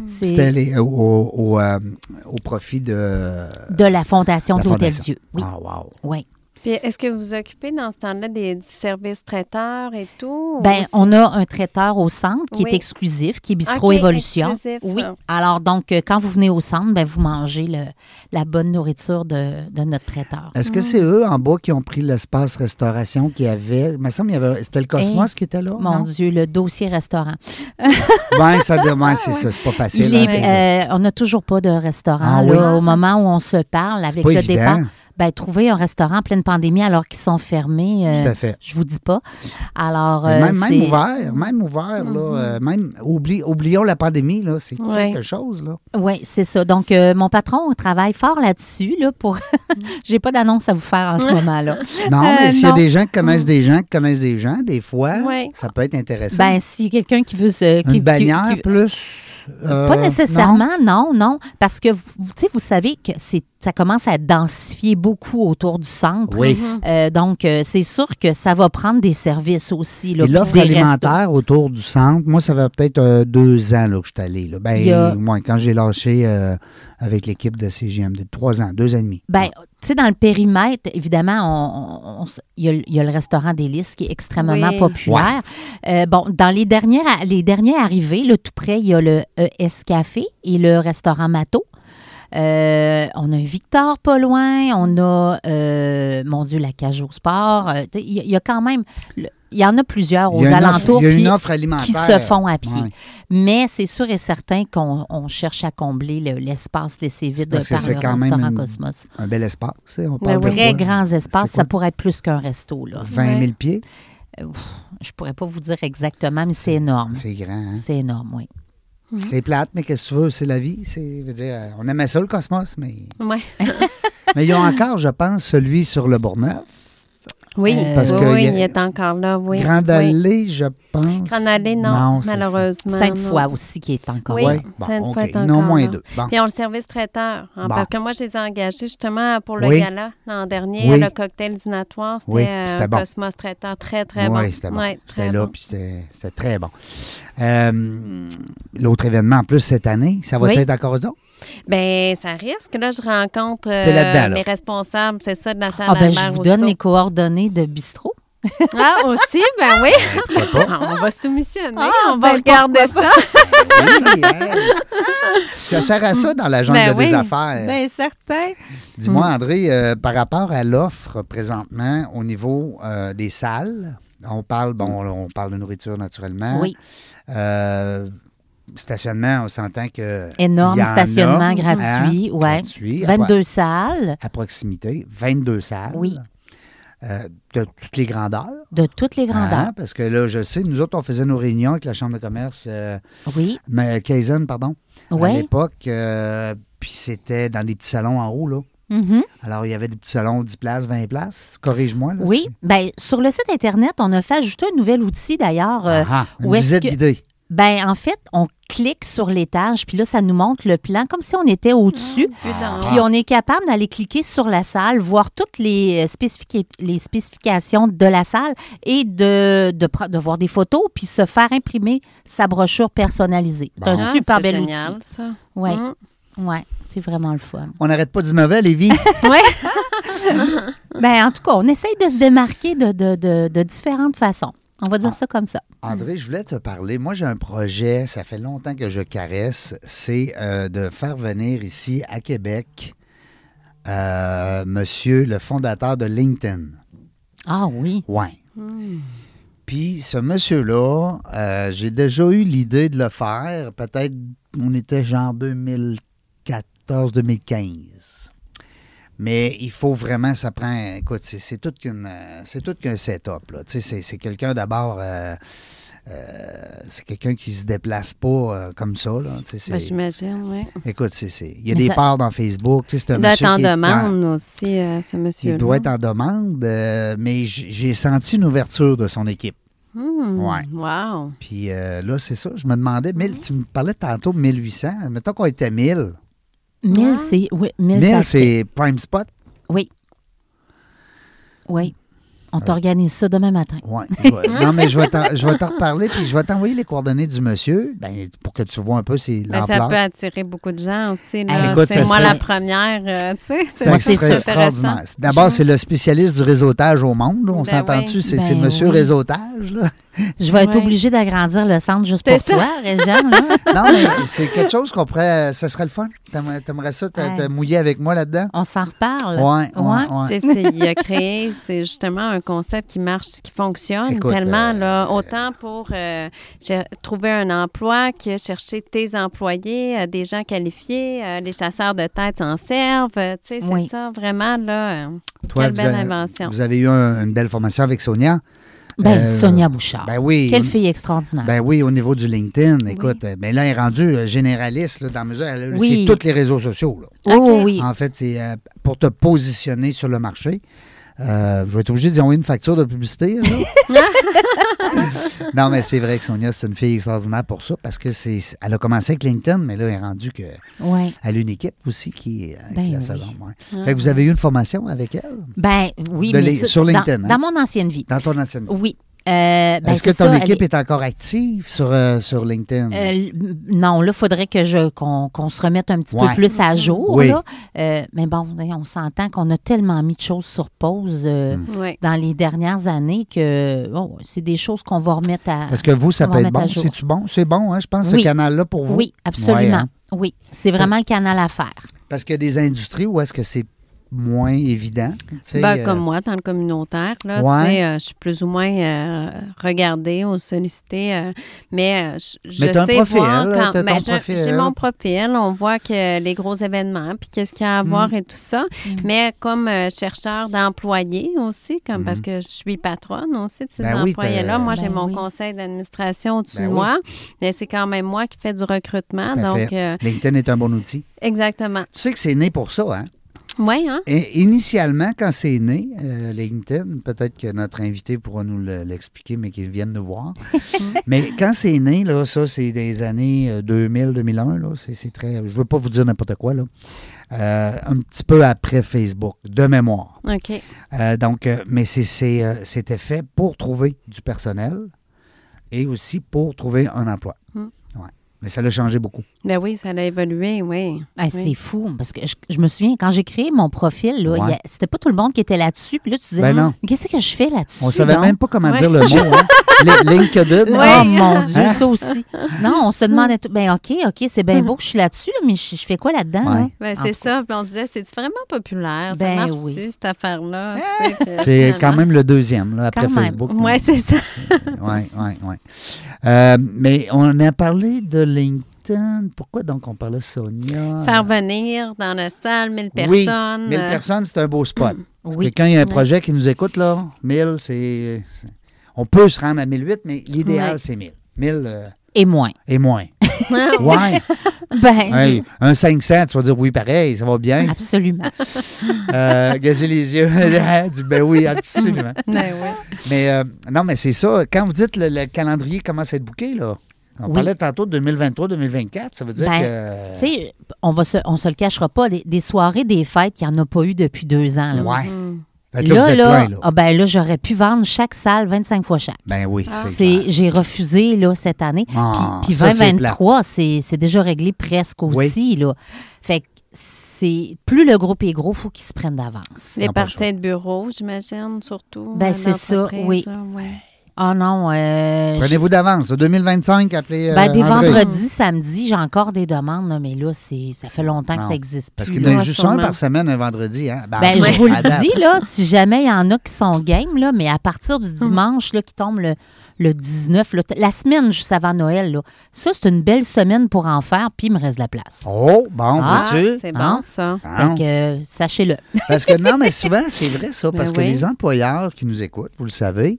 C'est C'était au, au- au, euh, au profit de de la Fondation la d'Hôtel Fondation. Dieu. Oui, Ah, wow. oui. Puis est-ce que vous vous occupez dans ce temps-là des- du service traiteur et tout? ou Ben, c'est- on a un traiteur au centre qui Oui. est exclusif, qui est Bistrot Ok, Évolution. exclusif. Oui. Alors, donc, euh, quand vous venez au centre, ben, vous mangez le- la bonne nourriture de, de notre traiteur. Est-ce que c'est eux en bas qui ont pris l'espace restauration qu'il y avait? Il me semble qu'il y avait. C'était le Cosmos Hey, qui était là? Mon non? Dieu, le dossier restaurant. Ben, ça demande, c'est ça, c'est pas facile. Il hein, est- euh, on n'a toujours pas de restaurant. Ah là, oui? Au moment où on se parle, avec pas le évident. départ, ben, trouver un restaurant en pleine pandémie alors qu'ils sont fermés, euh, Tout à fait. je vous dis pas. Alors, euh, même, ouvert, même ouvert, là, euh, même, oublie, oublions la pandémie, là, c'est Ouais. quelque chose, là. Oui, c'est ça. Donc, euh, mon patron travaille fort là-dessus. Là, pour... J'ai pas d'annonce à vous faire en ce moment-là. Non, Euh, mais s'il y a des gens qui connaissent des gens qui connaissent des gens, des fois, Ouais. ça peut être intéressant. Ben, si quelqu'un qui veut se. qui- Une bannière qui- qui- plus. Euh, Pas nécessairement, non, non, parce que vous, vous- savez que c'est, ça commence à densifier beaucoup autour du centre. Oui. Euh, donc, euh, c'est sûr que ça va prendre des services aussi. L'offre restos. alimentaire autour du centre, moi, ça fait peut-être euh, deux ans là, que je suis allé. Là. Ben, a- moi, quand j'ai lâché avec l'équipe de CGM, trois ans, deux ans et demi. Ben, tu sais, dans le périmètre, évidemment, il y, a le- il y a le restaurant Délice qui est extrêmement Oui. populaire. Euh, bon, dans les dernières, les derniers arrivés, là, tout près, il y a le ES Café et le restaurant Mato. Euh, on a un Victor pas loin, on a, euh, mon Dieu, la cage au sport. Il y, a- il y a quand même, le- il y en a plusieurs aux Il y a une offre- alentours il y a une qui- offre alimentaire. qui se font à pied. Ouais. Mais c'est sûr et certain qu'on on cherche à combler le- l'espace laissé vide parce par c'est le quand même restaurant une- Cosmos. Un bel espace. tu sais, On Ben parle de oui. Très quoi? grands espaces, ça pourrait être plus qu'un resto. Là. 20 000 Ouais. pieds? Je pourrais pas vous dire exactement, mais c'est énorme. C'est grand. hein? C'est énorme, oui. C'est plate, mais qu'est-ce que tu veux? C'est la vie. C'est, je veux dire, euh, on aimait ça, le cosmos, mais. Ouais. mais ils ont encore, je pense, celui sur le Bourgneuf. Oui, Euh, Parce oui, que oui, il est encore là, oui. Grande oui. Allée, je pense. Grande Allée, non, malheureusement. Cinq non. fois aussi qui est encore Oui. là. Oui, bon, est Non, encore moins là. deux. Bon. Puis on le service traiteur. hein, Bon. Parce que moi, je les ai engagés justement pour le Oui. gala l'an dernier, Oui. le cocktail dînatoire. C'était Oui, euh, c'était un bon. Cosmos traiteur très, très bon. Oui, c'était bon. Ouais, très J'étais là, bon. puis c'était c'était très bon. Euh, L'autre événement, en plus, cette année, ça va Oui. être encore là? Ben, ça risque. Là, je rencontre euh, là. mes responsables, c'est ça, de la salle Ah ben, Albert je vous donne les coordonnées de bistrot. Ah, aussi, ben oui. Pourquoi pas? on va soumissionner. Ah, on va ben, regarder ça. Oui, hey. Ça sert à ça dans la jungle Ben des oui. affaires. Bien, certain. Dis-moi, Mm. André, euh, par rapport à l'offre présentement au niveau euh, des salles, on parle, bon, on parle de nourriture naturellement. Oui. Euh, stationnement, on s'entend que. Énorme il y en ouais. a, gratuit, hein, ouais. gratuit, à- 22 salles à proximité, 22 salles. Oui. Euh, de toutes les grandeurs. de toutes les grandeurs. Hein, parce que là, je sais, nous autres, on faisait nos réunions avec la Chambre de commerce, euh, Oui, mais Kaizen, pardon, à oui. l'époque. euh, puis c'était dans des petits salons en haut, là. Mhm. Alors, il y avait des petits salons 10 places, 20 places. Corrige-moi. Là, Oui, ben, sur le site Internet, on a fait ajouter un nouvel outil d'ailleurs. euh, Ah, une où est-ce visite que- guidée. Ben, en fait, on clique sur l'étage, puis là, ça nous montre le plan comme si on était au-dessus. Dans- Puis on est capable d'aller cliquer sur la salle, voir toutes les, euh, les spécifications de la salle et de, de, de voir des photos, puis se faire imprimer sa brochure personnalisée. C'est Bon. un Ah, super c'est bel génial, outil. ça. Oui, Mm. ouais, c'est vraiment le fun. On n'arrête pas d'innover, Lévi. Ben, en tout cas, on essaye de se démarquer de, de, de, de différentes façons. On va dire Ah. ça comme ça. André, je voulais te parler. Moi, j'ai un projet, ça fait longtemps que je caresse, c'est euh, de faire venir ici à Québec euh, monsieur le fondateur de LinkedIn. Ah oui. Ouais. Hmm. Puis ce monsieur-là, euh, j'ai déjà eu l'idée de le faire. Peut-être, on était genre 2014-2015. Mais il faut vraiment, ça prend, écoute, c'est, tout qu'une, c'est tout qu'un setup. Là. Tu sais, c'est, quelqu'un d'abord, euh, euh, c'est quelqu'un qui se déplace pas euh, comme ça. Là. Ben, J'imagine, oui. écoute, c'est, c'est- il y a Mais des ça- parts dans Facebook. C'est un Il doit être monsieur en demande aussi, ce monsieur-là. il doit être en demande, mais j'ai senti une ouverture de son équipe. Hmm, Ouais. Wow. Puis euh, là, c'est ça. Je me demandais, 1000, tu me parlais tantôt de 1800. Mettons qu'on était 1000. 1000, Ouais. c'est. Oui, 1000, 1000, ça se fait. c'est Prime Spot? Oui. Oui. On t'organise ça demain matin. Vais- non, mais je vais t'en je vais t'en reparler, puis je vais t'envoyer les coordonnées du monsieur, ben, pour que tu vois un peu c'est Ben, ça peut attirer beaucoup de gens aussi. Là. Écoute, moi serait- la première, euh, tu sais. Ça. extraordinaire. D'abord, c'est le spécialiste du réseautage au monde. là. On Ben s'entend-tu? oui. C'est Ben monsieur oui. réseautage. Là. Je vais être obligée d'agrandir le centre juste C'est pour ça. toi, Réjean. Non, mais c'est quelque chose qu'on pourrait. Ce serait le fun. T'aimerais t'aimerais ça te, mouiller avec moi là-dedans? On s'en reparle. Ouais, ouais, Ouais. ouais. Tu sais, c'est- il a créé, c'est justement un concept qui marche, qui fonctionne Écoute, tellement, euh, là, autant pour euh, trouver un emploi que chercher tes employés, euh, des gens qualifiés, euh, les chasseurs de tête s'en servent, euh, tu sais, c'est Oui. ça, vraiment, là, euh, Toi, quelle belle avez- invention. Vous avez eu un- une belle formation avec Sonia. Ben, Euh, Sonia Bouchard. Ben oui. Quelle fille extraordinaire. Ben oui, au niveau du LinkedIn, écoute, euh, ben là, elle est rendue euh, généraliste, là, dans la mesure, elle a Oui. c'est tous les réseaux sociaux. là. oh oui. En fait, c'est euh, pour te positionner sur le marché. Euh, je vais être obligé d'y envoyer une facture de publicité. là. non, mais c'est vrai que Sonia, c'est une fille extraordinaire pour ça, parce que c'est, elle a commencé avec LinkedIn, mais là, elle est rendue que Ouais. elle a une équipe aussi qui est, euh, Ben qui la oui. seconde, ouais. Ah. Fait que vous avez eu une formation avec elle? Ben oui, De mais sur dans- LinkedIn, Dans, hein? mon ancienne vie. dans ton ancienne vie. Oui. Euh, ben, Est-ce que ton ça, équipe est... encore active sur, euh, sur LinkedIn? Euh, non, là, il faudrait que je qu'on qu'on se remette un petit Ouais. peu plus à jour. Oui. là. Euh, mais bon, on s'entend qu'on a tellement mis de choses sur pause euh, Mm. Oui. dans les dernières années que bon, c'est des choses qu'on va remettre à. Parce que vous, ça peut être bon. C'est-tu bon? C'est bon, hein, je pense, ce canal-là pour vous. Oui, absolument. Ouais, hein? Oui, c'est vraiment le canal à faire. Parce qu'il y a des industries où est-ce que c'est moins évident. Ben, euh, comme moi, dans le communautaire, là, Ouais. tu sais, euh, je suis plus ou moins euh, regardée ou sollicitée, euh, mais euh, je, je Mais t'as un sais profil, voir là, quand ben, j'ai mon profil, on voit que les gros événements, puis qu'est-ce qu'il y a à voir et tout ça, mais comme euh, chercheur d'employés aussi, comme parce que je suis patronne aussi de ces Ben employés-là, moi j'ai Ben mon oui. conseil d'administration au-dessus Ben de oui. moi, mais c'est quand même moi qui fais du recrutement, donc euh, LinkedIn est un bon outil. exactement. Tu sais que c'est né pour ça, hein? Oui, hein? Et initialement, quand c'est né, euh, LinkedIn, peut-être que notre invité pourra nous le- l'expliquer, mais qu'il vienne nous voir. mais quand c'est né, là, ça, c'est des années 2000-2001, là, c'est, très... Je veux pas vous dire n'importe quoi, là. Euh, un petit peu après Facebook, de mémoire. OK. Euh, donc, euh, mais euh, c'était fait pour trouver du personnel et aussi pour trouver un emploi. Hmm. Ouais. Mais ça l'a changé beaucoup. Ben oui, ça a évolué, oui. Ah, Oui. C'est fou, parce que je, je me souviens, quand j'ai créé mon profil, là, Ouais. c'était pas tout le monde qui était là-dessus. Puis là, tu disais, Ben non. Hum, qu'est-ce que je fais là-dessus? On savait donc? même pas comment Ouais. dire le mot. Hein? Li- LinkedIn. Oh Ouais. mon Dieu, Hein? ça aussi. Non, on se demandait tout. Ben OK, OK, c'est bien beau que je suis là-dessus, là, mais je, je fais quoi là-dedans? Ouais. Ben, En c'est ça. Puis on se disait, c'est vraiment populaire. Ben ça marche oui. cette affaire-là? tu sais, que C'est quand même le deuxième, là, après Quand. Facebook. Oui, c'est ça. Oui, oui, oui. Euh, mais on a parlé de LinkedIn. Pourquoi donc on parlait de Sonia? Faire venir dans la salle 1000 Oui, personnes. 1000 euh, personnes, c'est un beau spot. Oui. Quelqu'un, il y a un Oui. projet qui nous écoute, là. 1000, c'est. On peut se rendre à 1008, mais l'idéal, c'est 1000. 1000 euh, Et moins. et moins. Ouais. Ben, Hey, un 500, tu vas dire oui, pareil, ça va bien. absolument. Euh, gazer les yeux. Ben oui, absolument. Ben oui. Mais euh, non, mais c'est ça. Quand vous dites le, le calendrier commence à être bouqué, là. On Oui. parlait tantôt de 2023-2024, ça veut dire Ben, que. Tu sais, on va se, on se le cachera pas, des, des soirées, des fêtes, il n'y en a pas eu depuis deux ans. Là, Ouais. Mm. Là, là, vous êtes là, plein, là. ah ben là, j'aurais pu vendre chaque salle 25 fois chaque. Ben oui, Ah. c'est j'ai refusé là, cette année. Ah, puis puis ça, c'est 2023, c'est, c'est déjà réglé presque Oui. aussi. Là. Fait que c'est plus le groupe est gros, il faut qu'il se prenne d'avance. Les parties de bureau, j'imagine, surtout. Ben, euh, c'est ça, oui. ouais. Ah non. euh, Prenez-vous d'avance. 2025, appelez. euh, Ben, des André. vendredis, samedi, j'ai encore des demandes, là, mais là, c'est, ça fait longtemps que ça existe Parce plus. qu'il y en a juste sûrement. un par semaine, un vendredi. Hein? Ben, en tout je vous le dis, là, si jamais il y en a qui sont game, là, mais à partir Hum. du dimanche, là, qui tombe le, le 19, là, t- la semaine juste avant Noël, là, ça, c'est une belle semaine pour en faire, puis il me reste de la place. Oh, bon, Ah, vois-tu? C'est Hein? bon, ça. Bon. Fait que, euh, sachez-le. Parce que non, mais souvent, c'est vrai ça, parce Ben que oui. les employeurs qui nous écoutent, vous le savez,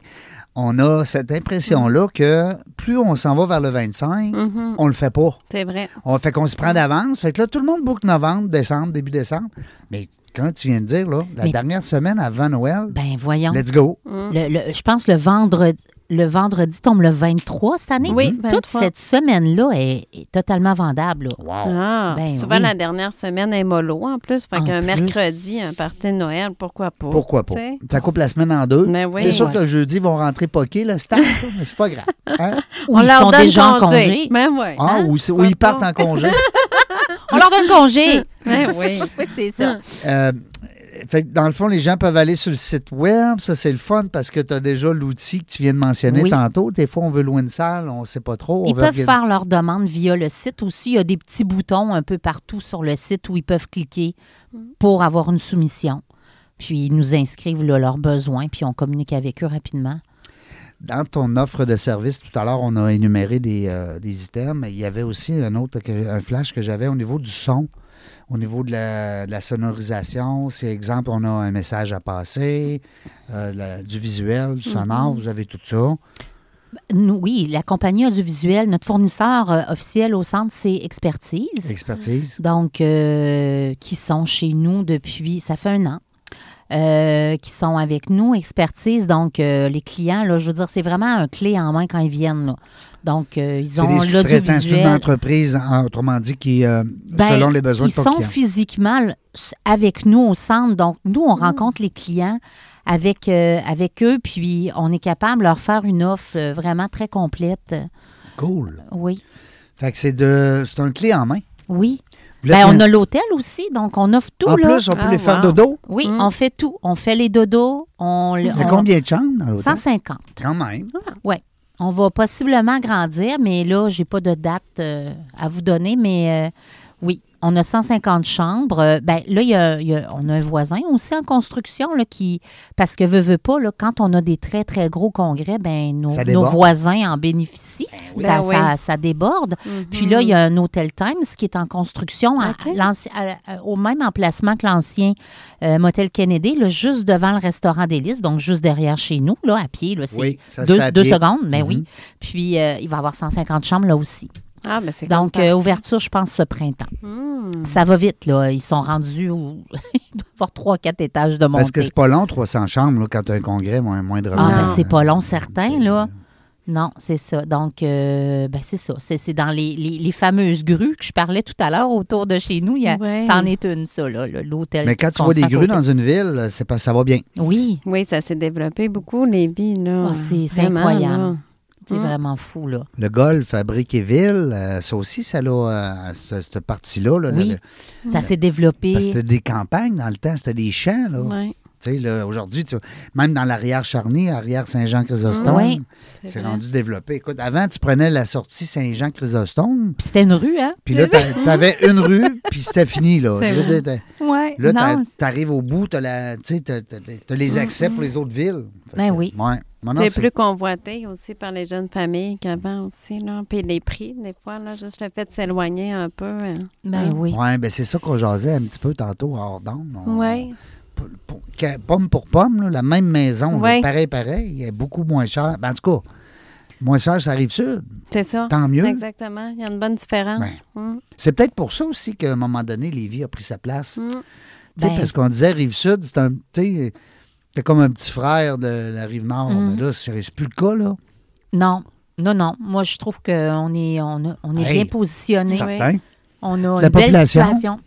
on a cette impression-là que plus on s'en va vers le 25, Mhm, on le fait pas. C'est vrai. On fait qu'on se prend d'avance. Fait que là, tout le monde boucle novembre, décembre, début décembre. Mais quand tu viens de dire, là, la Mais- dernière semaine avant Noël, Ben, voyons. let's go. Le- le- je pense le vendredi, le vendredi tombe le 23 cette année. Oui, Toute 23. cette semaine-là est, est totalement vendable. là. Wow. Ah, Ben souvent, oui. la dernière semaine est mollo en plus. Fait qu'un mercredi, un party de Noël, pourquoi pas? Pourquoi pas? Ça coupe la semaine en deux. Mais oui. c'est sûr Ouais. que le jeudi, ils vont rentrer poquer le staff, là, mais c'est pas grave. Hein? Ou On ils leur sont donne déjà en congé. congé. Ben oui. Ah, hein? ou, ils partent en congé. On leur donne congé. Ben oui. oui, c'est ça. Euh, fait que dans le fond, les gens peuvent aller sur le site web. Ça, c'est le fun parce que tu as déjà l'outil que tu viens de mentionner Oui. tantôt. Des fois, on veut louer une salle, on ne sait pas trop. Ils peuvent faire leur demande via le site aussi. Il y a des petits boutons un peu partout sur le site où ils peuvent cliquer pour avoir une soumission. Puis ils nous inscrivent là, leurs besoins, puis on communique avec eux rapidement. Dans ton offre de service, tout à l'heure, on a énuméré des, euh, des items. mais Il y avait aussi un autre, un flash que j'avais au niveau du son, au niveau de la, de la sonorisation. C'est exemple, on a un message à passer, euh, la- du visuel, du sonore, vous avez tout ça. Nous, oui, la compagnie audiovisuelle, notre fournisseur euh, officiel au centre, c'est Expertise. Expertise. Donc, euh, qui sont chez nous depuis, ça fait un an, euh, qui sont avec nous, expertise. Donc, euh, les clients, là, je veux dire, c'est vraiment un clé en main quand ils viennent. là. Donc, euh, ils ont des sous-traitants, c'est une l'audiovisuel. entreprise, en- autrement dit, qui, euh, Ben, selon les besoins Ils de sont physiquement avec nous au centre. Donc, nous, on rencontre les clients avec, euh, avec eux, puis on est capable de leur faire une offre euh, vraiment très complète. Cool. Oui. Fait que c'est de, c'est un clé en main. Oui. Ben, on a l'hôtel aussi, donc on offre tout. en là. plus, on peut Ah, les faire wow. dodo. Oui, Mm. on fait tout. On fait les dodos. On, Il y a on- combien de chambres dans l'hôtel? 150. Quand même. On va possiblement grandir, mais là, j'ai pas de date euh, à vous donner, mais euh, on a 150 chambres. Euh, ben, là, il y a- il y a- on a un voisin aussi en construction là, qui. Parce que veut, veut pas, là, quand on a des très, très gros congrès, ben, nos, voisins en bénéficient. oui. Ça, Ben oui. ça- ça déborde. Mhm. Puis là, il y a un Hôtel Times qui est en construction à à- au même emplacement que l'ancien euh, Motel Kennedy, là, juste devant le restaurant d'Hélice, donc juste derrière chez nous, là, à pied. Là, c'est Oui, ça se deux, fait à deux pied. secondes, mais Mhm. oui. Puis euh, il va y avoir 150 chambres là aussi. Ah, ben c'est Donc, euh, ouverture, je pense, ce printemps. Hmm. Ça va vite, là. Ils sont rendus au... Il doit y avoir trois, quatre étages de montée. Parce que c'est pas long, 300 chambres, là, quand tu as un congrès, moins, moins de Ah, ben, c'est pas long, certain, c'est- là. Non, c'est ça. Donc, euh, ben, c'est ça. C'est c'est dans les, les- les fameuses grues que je parlais tout à l'heure autour de chez nous. Il y a, Ouais. Ça en est une, ça, là, l'hôtel. Mais quand tu vois des grues côté. dans une ville, c'est pas, ça va bien. Oui, Oui, ça s'est développé beaucoup, les vies, là. Ah, c'est- incroyable. là. C'est Mm. vraiment fou, là. Le golf à Briqueville, euh, ça aussi, ça a euh, ce- cette partie-là. Là, Oui. le- Ça s'est développé. parce que c'était des campagnes dans le temps, c'était des champs. Là. Ouais, sais, là, Aujourd'hui, même dans l'arrière Charny, arrière Saint-Jean-Chrysostome, Oui. c'est rendu développé. Écoute, avant, tu prenais la sortie Saint-Jean-Chrysostome, Puis c'était une rue, hein? puis là, tu avais une rue, puis c'était fini. Là, dire, t'as- Oui. Là, tu arrives au bout, tu as, les accès pour les autres villes. Fait Ben que, oui. ouais. C'est plus convoité aussi par les jeunes familles qu'avant aussi, là. Puis les prix, des fois, là, juste le fait de s'éloigner un peu. hein. Ben Hein? oui. Ouais, ben c'est ça qu'on jasait un petit peu tantôt hors d'onde. On- Oui. pomme pour pomme, là, la même maison, là, Ouais. pareil, pareil, il est beaucoup moins cher. Ben, en tout cas, moins cher, ça arrive sud. C'est ça. Tant mieux. Exactement. Il y a une bonne différence. Mm. C'est peut-être pour ça aussi qu'à un moment donné, Lévis a pris sa place. Mm. Tu sais, Ben- Parce qu'on disait Rive-Sud, c'est un. C'est comme un petit frère de la Rive-Nord. Mm. Mais là, c'est plus le cas, là. Non. Non, non. Moi, je trouve qu'on est, on est Hey, bien positionné. Certain. On a La une belle situation.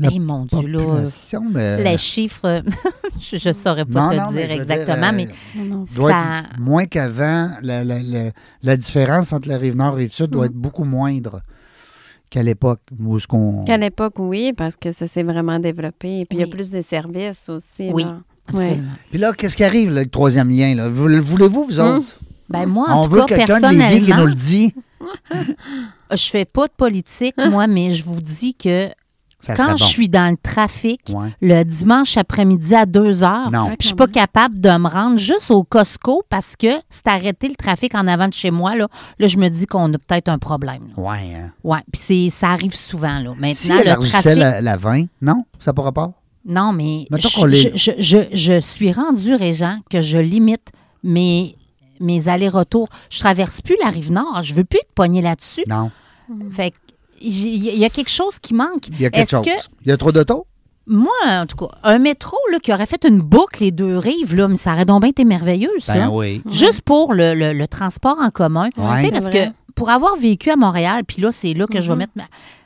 La Eh, mon Dieu, là. Population, mais- Les chiffres, je ne saurais pas Non, te non, mais dire exactement, dire, mais euh, Non. doit ça. être moins qu'avant. La, la- la- la différence entre la Rive-Nord et la Rive-Sud Mm. doit être beaucoup moindre qu'à l'époque où ce qu'on. Qu'à l'époque, oui, parce que ça s'est vraiment développé. Et puis, il y a plus de services aussi. Oui. là. Ouais. Puis là, qu'est-ce qui arrive, là, le troisième lien? Là? Vous- le Voulez-vous, vous Hum. autres? Ben moi, en On tout veut cas, quelqu'un de Lévis qui nous le dit. je fais pas de politique, moi, mais je vous dis que Ça quand je suis dans le trafic, Ouais. le dimanche après-midi à 2 heures, Non. je suis pas capable de me rendre juste au Costco parce que c'est arrêté le trafic en avant de chez moi. Là, là je me dis qu'on a peut-être un problème. là. Ouais. Hein. Ouais, puis ça arrive souvent. Là. Maintenant, le trafic. la, la 20, non? Ça n'a pas rapport? Non, mais je, les- je, je, je- je suis rendue, Régent, que je limite mes, mes allers-retours. Je traverse plus la rive nord. Je veux plus être pognée là-dessus. Non. Fait que j'ai- il y a quelque chose qui manque. Il y a quelque chose. que Il y a trop d'auto? moi, en tout cas, un métro là, qui aurait fait une boucle les deux rives, là, mais ça aurait donc bien été merveilleux, ça. Ben oui. Juste pour le, le- le transport en commun. Ouais. Tu sais, C'est parce vrai. que pour avoir vécu à Montréal, puis là, c'est là que je vais mettre. ma-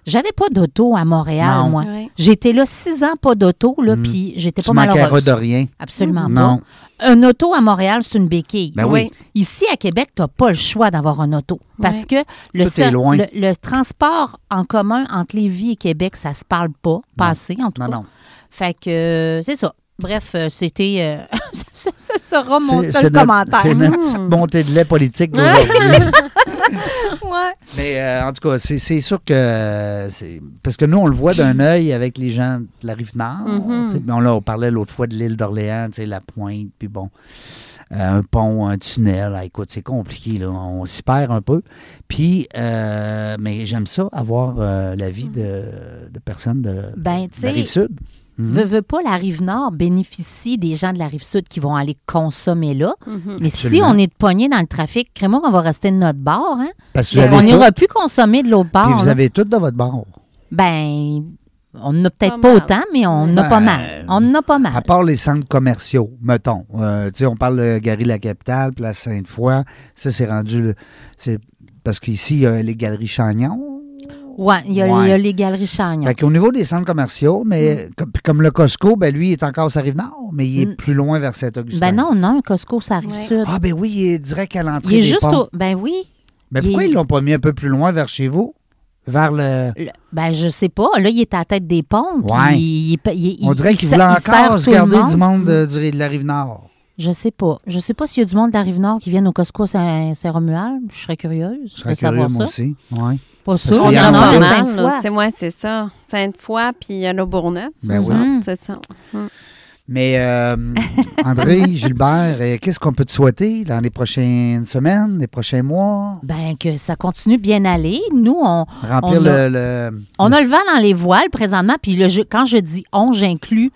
J'avais pas d'auto à Montréal, Non. moi. Ouais. J'étais là six ans, pas d'auto, là, Mm. puis j'étais pas malheureuse. de rien. Absolument Non. pas. Un auto à Montréal, c'est une béquille. Ben oui. Ici, à Québec, tu n'as pas le choix d'avoir un auto. Parce Ouais. que le, Tout est seul- loin. le, le transport en commun entre Lévis et Québec, ça se parle pas. Pas assez, en tout Non, cas. non. Fait que euh, c'est ça. Bref, euh, c'était. euh, ça, sera mon seul notre- commentaire. C'est notre petite montée de lait politique d'aujourd'hui. Ouais. Mais euh, en tout cas, c'est c'est sûr que. euh, c'est Parce que nous, on le voit d'un œil avec les gens de la rive nord. Mhm. mais on, là, on parlait l'autre fois de l'île d'Orléans, la pointe, puis bon. euh, un pont, un tunnel. Ah, écoute, c'est compliqué, là. On s'y perd un peu. Puis, euh, mais j'aime ça, avoir euh, l'avis de, de personnes de, Ben, de la rive sais, Mhm. veux, veux pas, la rive nord bénéficie des gens de la rive sud qui vont aller consommer là. Mhm. Mais si on est de poignet dans le trafic, crée-moi qu'on va rester de notre bord. Hein? Parce que vous on n'ira plus consommer de l'autre puis bord. vous là. avez tout de votre bord. Ben, on n'a peut-être Pas autant, mais on en a Ben, pas mal. On en a pas À mal. part les centres commerciaux, mettons. Euh, tu sais, on parle de Gary-la-Capitale, Place Sainte-Foy. Ça, c'est rendu. le- c'est Parce qu'ici, il y a les galeries Chagnon. Ouais, il y, a- Ouais. il y a les galeries Chagnon. Fait qu'au niveau des centres commerciaux, mais comme, comme le Costco, ben lui, il est encore sur Rive-Nord, mais il est Mm. plus loin vers Saint-Augustin. Ben non, non, Costco, ça arrive Ouais. sud. Ah, ben oui, il est direct à l'entrée il est des juste ponts. au. Ben oui. Mais il pourquoi est- ils l'ont pas mis un peu plus loin vers chez vous? Vers le... Le- ben, je sais pas. Là, il est à la tête des ponts. Ouais. il- il- il- On dirait il qu'ils sa- voulaient il sert encore se garder du monde de, du- de la Rive-Nord. Je sais pas. Je sais pas s'il y a du monde de la Rive-Nord qui viennent au Costco Saint- Saint-Romuald. Je serais curieuse Je serais curieux, moi ça. aussi. Ouais. Pas sûr. On y en en a a Sainte-Foy. C'est moi, c'est ça. Sainte-Foy, puis il y a le Bourgneuf. Ben oui. autres, C'est ça. Mais euh, André, Gilbert, euh, qu'est-ce qu'on peut te souhaiter dans les prochaines semaines, les prochains mois? Ben, que ça continue bien aller. Nous, on, Remplir On a- le, le- on a le vent dans les voiles présentement. Puis le, quand je dis on, j'inclus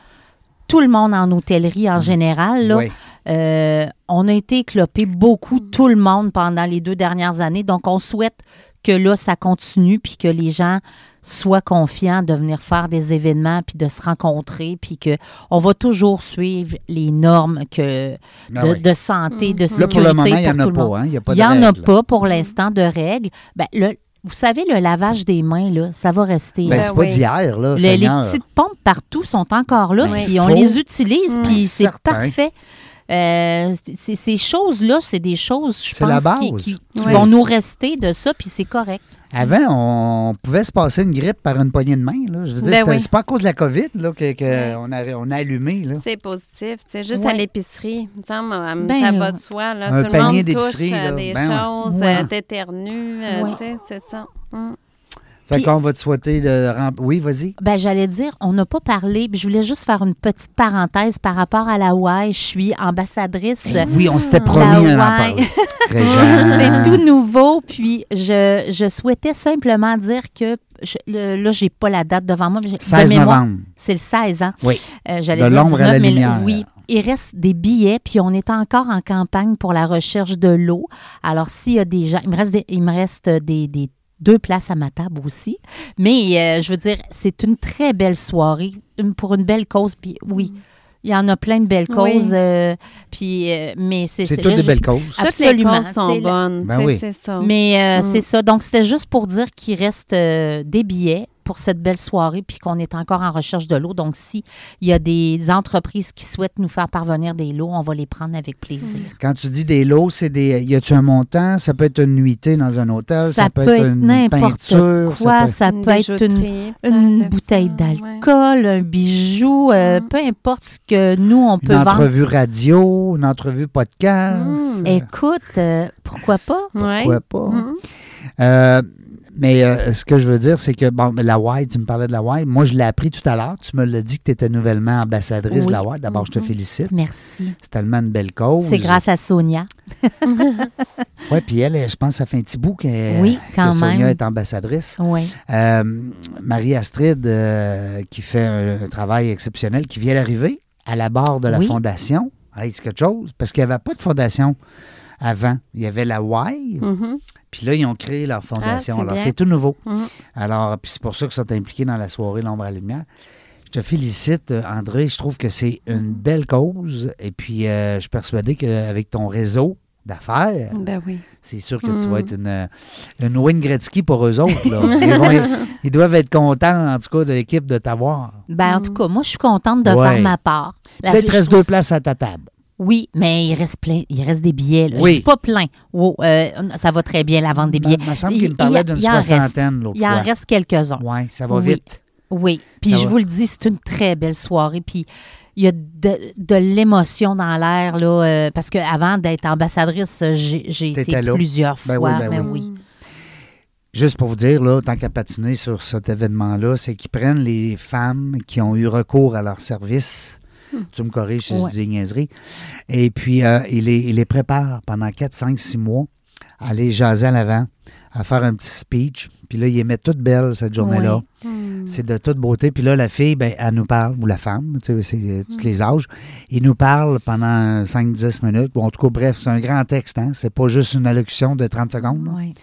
tout le monde en hôtellerie en général. Là. Oui. Euh, on a été éclopé beaucoup, tout le monde, pendant les deux dernières années. Donc, on souhaite que là, ça continue, puis que les gens soient confiants de venir faire des événements, puis de se rencontrer, puis qu'on va toujours suivre les normes que, Ah de, oui. de santé, de Là, sécurité. pour le moment, il n'y en a pas. Hein? Il n'y a pas de n'y en a pas pour l'instant de règles. Ben, le- vous savez, le lavage des mains, là, ça va rester. Ben, Ben c'est pas oui. d'hier, là, Le- les petites pompes partout sont encore là, Ben, puis on les utilise, Mm. puis c'est parfait. Euh, ces choses-là, c'est des choses, je pense, qui, base. qui- qui Ouais. vont nous rester de ça, puis c'est correct. Avant, on pouvait se passer une grippe par une poignée de main. Là. Je veux dire, Ben oui. c'est pas à cause de la COVID là, que, on, a, on a allumé. Là. C'est positif. C'est juste à l'épicerie. Semble, euh, Ben, ça va de soi. Là. un Tout le monde touche euh, là. des Ben choses, Ouais. euh, t'éternues, euh, c'est ça. Mm. Fait qu'on va te souhaiter de Oui, vas-y. Ben, j'allais dire, on n'a pas parlé, puis je voulais juste faire une petite parenthèse par rapport à la Hawaï. Je suis ambassadrice. Eh oui, on s'était promis parler. C'est tout nouveau, puis je, je souhaitais simplement dire que je, le- là, j'ai pas la date devant moi. mais j'ai- de 16 mémoire, novembre. C'est le 16 ans. Oui. Euh, J'allais De l'ombre à la 19, mais lumière. Oui, il reste des billets, puis on est encore en campagne pour la recherche de l'eau. Alors, s'il y a des gens, il me reste des, il me reste des, des- deux places à ma table aussi. Mais euh, je veux dire, c'est une très belle soirée une- pour une belle cause. Puis oui, il y en a plein de belles Oui. causes. euh, puis, euh, mais c'est C'est toutes des belles causes. Absolument. Toutes les causes sont bonnes. Ben oui. C'est ça. Mais euh, Mm. c'est ça. Donc, c'était juste pour dire qu'il reste euh, des billets pour cette belle soirée, puis qu'on est encore en recherche de l'eau. Donc, si il y a des entreprises qui souhaitent nous faire parvenir des lots, on va les prendre avec plaisir. Quand tu dis des lots, c'est des. Y a-tu un montant? Ça peut être une nuitée dans un hôtel, Ça, peut être une n'importe peinture. quoi. ça peut- Ça peut, être une, une bouteille ouais. d'alcool, un bijou, euh, Mm. peu importe ce que nous, on peut Une vendre. entrevue radio, une entrevue podcast. Mm. Écoute, euh, pourquoi pas? Ouais. Pourquoi pas? Euh, mais euh, ce que je veux dire, c'est que, bon, la WAI, tu me parlais de la WAI. Moi, je l'ai appris tout à l'heure. Tu me l'as dit que tu étais nouvellement ambassadrice de la WAI. D'abord, je te Mhm. félicite. Merci. C'est tellement une belle cause. C'est grâce à Sonia. Oui, puis elle, je pense que ça fait un petit bout que, Oui, que quand Sonia même. est ambassadrice. Oui. Euh, Marie-Astrid, euh, qui fait un, un travail exceptionnel, qui vient d'arriver à la barre de la Oui. fondation. Hey, c'est quelque chose, parce qu'il n'y avait pas de fondation avant. Il y avait la Y, Mhm. Puis là, ils ont créé leur fondation. Ah, c'est Alors, bien. c'est tout nouveau. Mhm. Alors, puis c'est pour ça qu'ils sont impliqués dans la soirée L'ombre à la lumière. Je te félicite, euh, André. Je trouve que c'est une belle cause. Et puis, euh, je suis persuadé qu'avec ton réseau d'affaires, Ben oui. c'est sûr que tu Mm. vas être une, euh, une Wayne Gretzky pour eux autres. là. Ils, vont- ils doivent être contents, en tout cas, de l'équipe de t'avoir. Ben, en Mm. tout cas, moi, je suis contente de Ouais. faire ma part. La- Peut-être reste deux places à ta table. Oui, mais il reste plein, il reste des billets. Là. Oui. Je suis pas plein. Wow, euh, ça va très bien la vente des billets. Il me semble Il- qu'il me parlait d'une soixantaine l'autre Il en reste quelques-uns. Oui, ça va Oui. vite. Oui. Puis Ça je va. vous le dis, c'est une très belle soirée. Puis il y a de, de l'émotion dans l'air là, euh, parce qu'avant d'être ambassadrice, j'ai été là. plusieurs Ben fois. oui, ben mais oui. oui. Juste pour vous dire, là, tant qu'à patiner sur cet événement-là, c'est qu'ils prennent les femmes qui ont eu recours à leur service. Tu me corriges si Ouais. je dis niaiserie. Et puis, euh, ils, les, ils les préparent pendant 4, 5, 6 mois à aller jaser à l'avant, à faire un petit speech. Puis là, ils les mettent toutes belles cette journée-là. Oui. Mhm. C'est de toute beauté. Puis là, la fille, ben, elle nous parle, ou la femme, tu sais, c'est euh, tous les âges, il nous parle pendant 5-10 minutes. Bon, en tout cas, bref, c'est un grand texte. Hein? C'est pas juste une allocution de 30 secondes. Oui.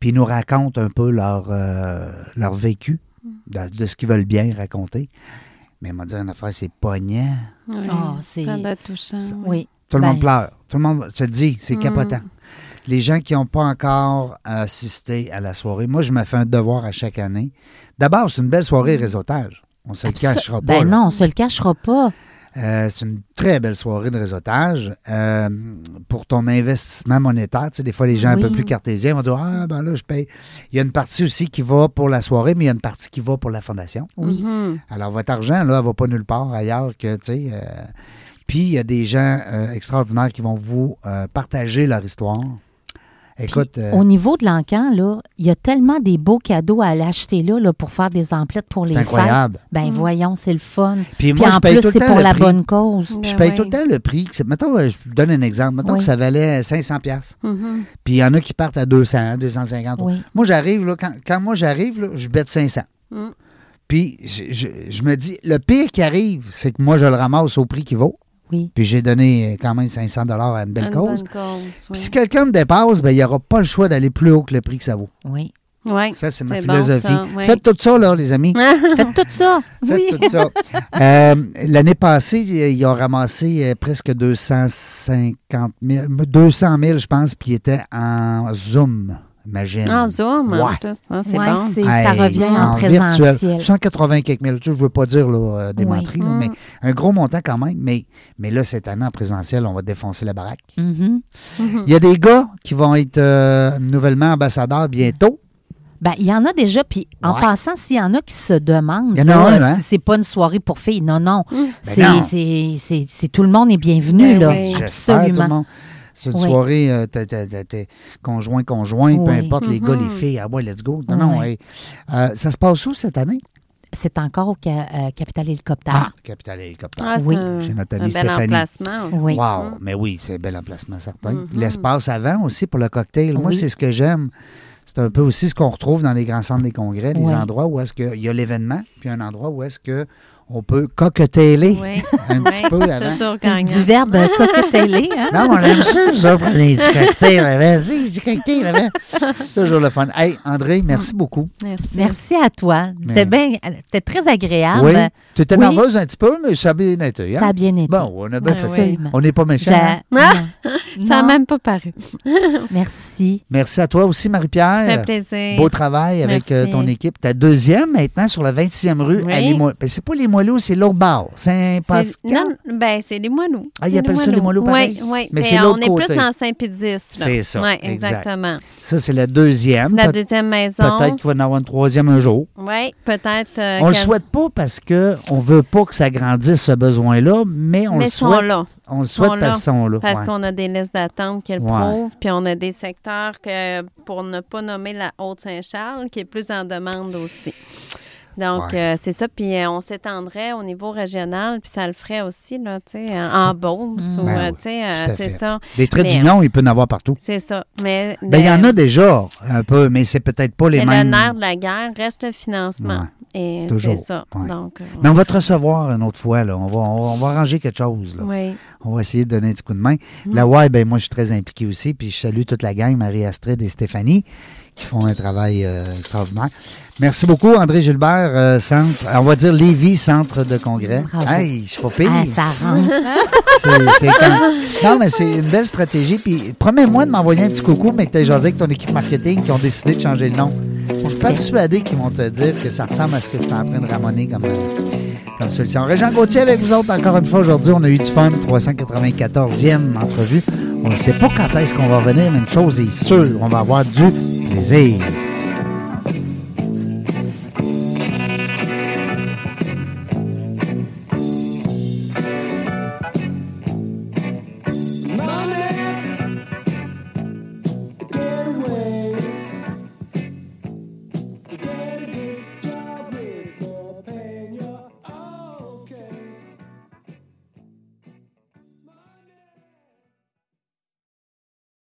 Puis ils nous racontent un peu leur, euh, leur vécu, de, de ce qu'ils veulent bien raconter. Mais m'a dit une affaire, c'est poignant. Ouais. Ah, c'est- Ça doit être touchant. Oui. Tout le Ben, monde pleure. Tout le monde se le dit, c'est Mm. capotant. Les gens qui n'ont pas encore assisté à la soirée, moi, je me fais un devoir à chaque année. D'abord, c'est une belle soirée réseautage. On ne se le cachera pas. Ben là. non, on se le cachera pas. Euh, c'est une très belle soirée de réseautage. Euh, pour ton investissement monétaire, tu sais, des fois, les gens un peu plus cartésiens vont dire Ah, ben là, je paye. Il y a une partie aussi qui va pour la soirée, mais il y a une partie qui va pour la fondation. Oui. Mhm. Alors, votre argent, là, elle va pas nulle part ailleurs que, tu sais. euh, Puis, il y a des gens euh, extraordinaires qui vont vous euh, partager leur histoire. Écoute, Puis, euh, Au niveau de l'encan, là, il y a tellement des beaux cadeaux à aller acheter là, là, pour faire des emplettes pour les c'est fêtes. incroyable. Ben voyons, c'est le fun. Puis, Puis moi, en je paye plus, tout le c'est temps pour la prix. bonne cause. Je paye oui. tout le temps le prix. Mettons, euh, je vous donne un exemple. Mettons Oui. que ça valait 500$. piastres. Mhm. Puis il y en a qui partent à 200, 250. Oui. Moi, j'arrive, là, quand, quand moi j'arrive, là, je bête 500. Mm. Puis je, je- je me dis, le pire qui arrive, c'est que moi, je le ramasse au prix qu'il vaut. Oui. Puis j'ai donné euh, quand même 500 à une belle Une cause. bonne cause, Puis si quelqu'un me dépasse, ben, il n'y aura pas le choix d'aller plus haut que le prix que ça vaut. Oui. Ouais. Ça, c'est ma bon, philosophie. ça, ouais. Faites tout ça, là, les amis. Faites tout ça. Faites oui. tout ça. Euh, L'année passée, ils ont ramassé euh, presque 250 000, 200 000, je pense, puis ils étaient en Zoom, imagine. En Zoom, en Ouais. plus. C'est Ouais, bon. c'est- ça revient en, présentiel. 180 quelques mille. Je ne veux pas dire là, euh, des Oui. menteries, là, mais un gros montant quand même. Mais, mais là, cette année, en présentiel, on va défoncer la baraque. Mhm. Il y a des gars qui vont être euh, nouvellement ambassadeurs bientôt. Ben, il y en a déjà, puis en Ouais. passant, s'il y en a qui se demandent Il y en a là, un, hein? si c'est pas une soirée pour filles, non, non. Mm. C'est, tout le monde est bienvenu, Ben là. oui. J'espère, tout le Absolument. C'est une Oui. soirée, euh, t'es- t'es- t'es- t'es conjoint, conjoint, peu importe les gars, les Mhm. filles. Ah ouais, let's go. Non, non, hey. Euh, ça se passe où cette année? C'est encore au ca- euh, Capital Hélicoptère. Ah, Capital Hélicoptère. Ah, c'est Oui. un, Chez notre un bel Stéphanie. emplacement aussi. Oui. Wow, Mm. mais oui, c'est un bel emplacement certain. Mhm. L'espace avant aussi pour le cocktail. Moi, c'est ce que j'aime. C'est un peu aussi ce qu'on retrouve dans les grands centres des congrès, les endroits où est-ce qu'il y a l'événement, puis un endroit où est-ce que on peut cocktailler Oui. un petit Oui. peu avant. Du verbe euh, cocktailler, hein? Non, on aime ça, ça, prendre des petits cocktails avant. Si, des cocktails avant. Toujours le fun. Hey, André, merci beaucoup. Merci. Merci à toi. C'était bien, c'était très agréable. oui, tu étais oui. nerveuse un petit peu, mais ça a bien été. hein? Ça a bien été. Bon, on a bien fait. On n'est pas méchants. Hein? Ça n'a même pas paru. Merci. Merci à toi aussi, Ça fait Marie-Pierre. plaisir. Beau travail avec euh, Merci. ton équipe. Ta deuxième maintenant sur la 26e rue Oui. à Limoilou. Ben, c'est pas Limoilou, c'est l'autre Saint-Pascal. non, ben, c'est les moineaux. Ah, ils appellent ça les moineaux pareil? Oui, oui. Mais c'est on est côté. plus dans Saint-Pédis. C'est ça, Oui, exact. exactement. Ça, c'est la deuxième. La deuxième maison. Peut-être qu'il va y en avoir une troisième un jour. Oui, peut-être. euh, On le qu'elle- souhaite pas parce qu'on ne veut pas que ça grandisse ce besoin-là, mais on Mais le sont souhaite. là. On le souhaite sont parce qu'ils sont là. Parce ouais. qu'on a des listes d'attente qui le Ouais. prouvent, puis on a des secteurs que, pour ne pas nommer la Haute-Saint-Charles, qui est plus en demande aussi. Donc, Ouais. euh, c'est ça. Puis euh, on s'étendrait au niveau régional, puis ça le ferait aussi, là, tu sais, en en Beauce, ou, Ben euh, oui, euh, c'est ça. Des traits Mais- d'union, il peut en avoir partout. C'est ça. Mais Ben, il y en a déjà un peu, mais c'est peut-être pas les mais mêmes. le nerf de la guerre reste le financement. Et Toujours, c'est ça. ouais. Donc, euh, Mais on va te recevoir une autre fois. Là. On, va, on, va, on va arranger quelque chose. Là. oui. On va essayer de donner un petit coup de main. Mm. La WAI, ben, moi, je suis très impliqué aussi. Puis je salue toute la gang, Marie-Astrid et Stéphanie, qui font un travail euh, extraordinaire. Merci beaucoup, André Gilbert, euh, centre, on va dire Lévis, centre de congrès. Bravo. Hey, je suis pas pire. Ah, ça rentre. C'est- quand- Non, mais c'est une belle stratégie. Puis promets-moi de m'envoyer un petit coucou, mais que tu as jasé avec ton équipe marketing qui ont décidé de changer le nom. Je suis persuadé qu'ils vont te dire que ça ressemble à ce que je suis en train de ramonner comme, euh, comme solution. Régent Gauthier avec vous autres encore une fois aujourd'hui. On a eu du fun. 394e entrevue. On ne sait pas quand est-ce qu'on va revenir, mais une chose est sûre, on va avoir du plaisir.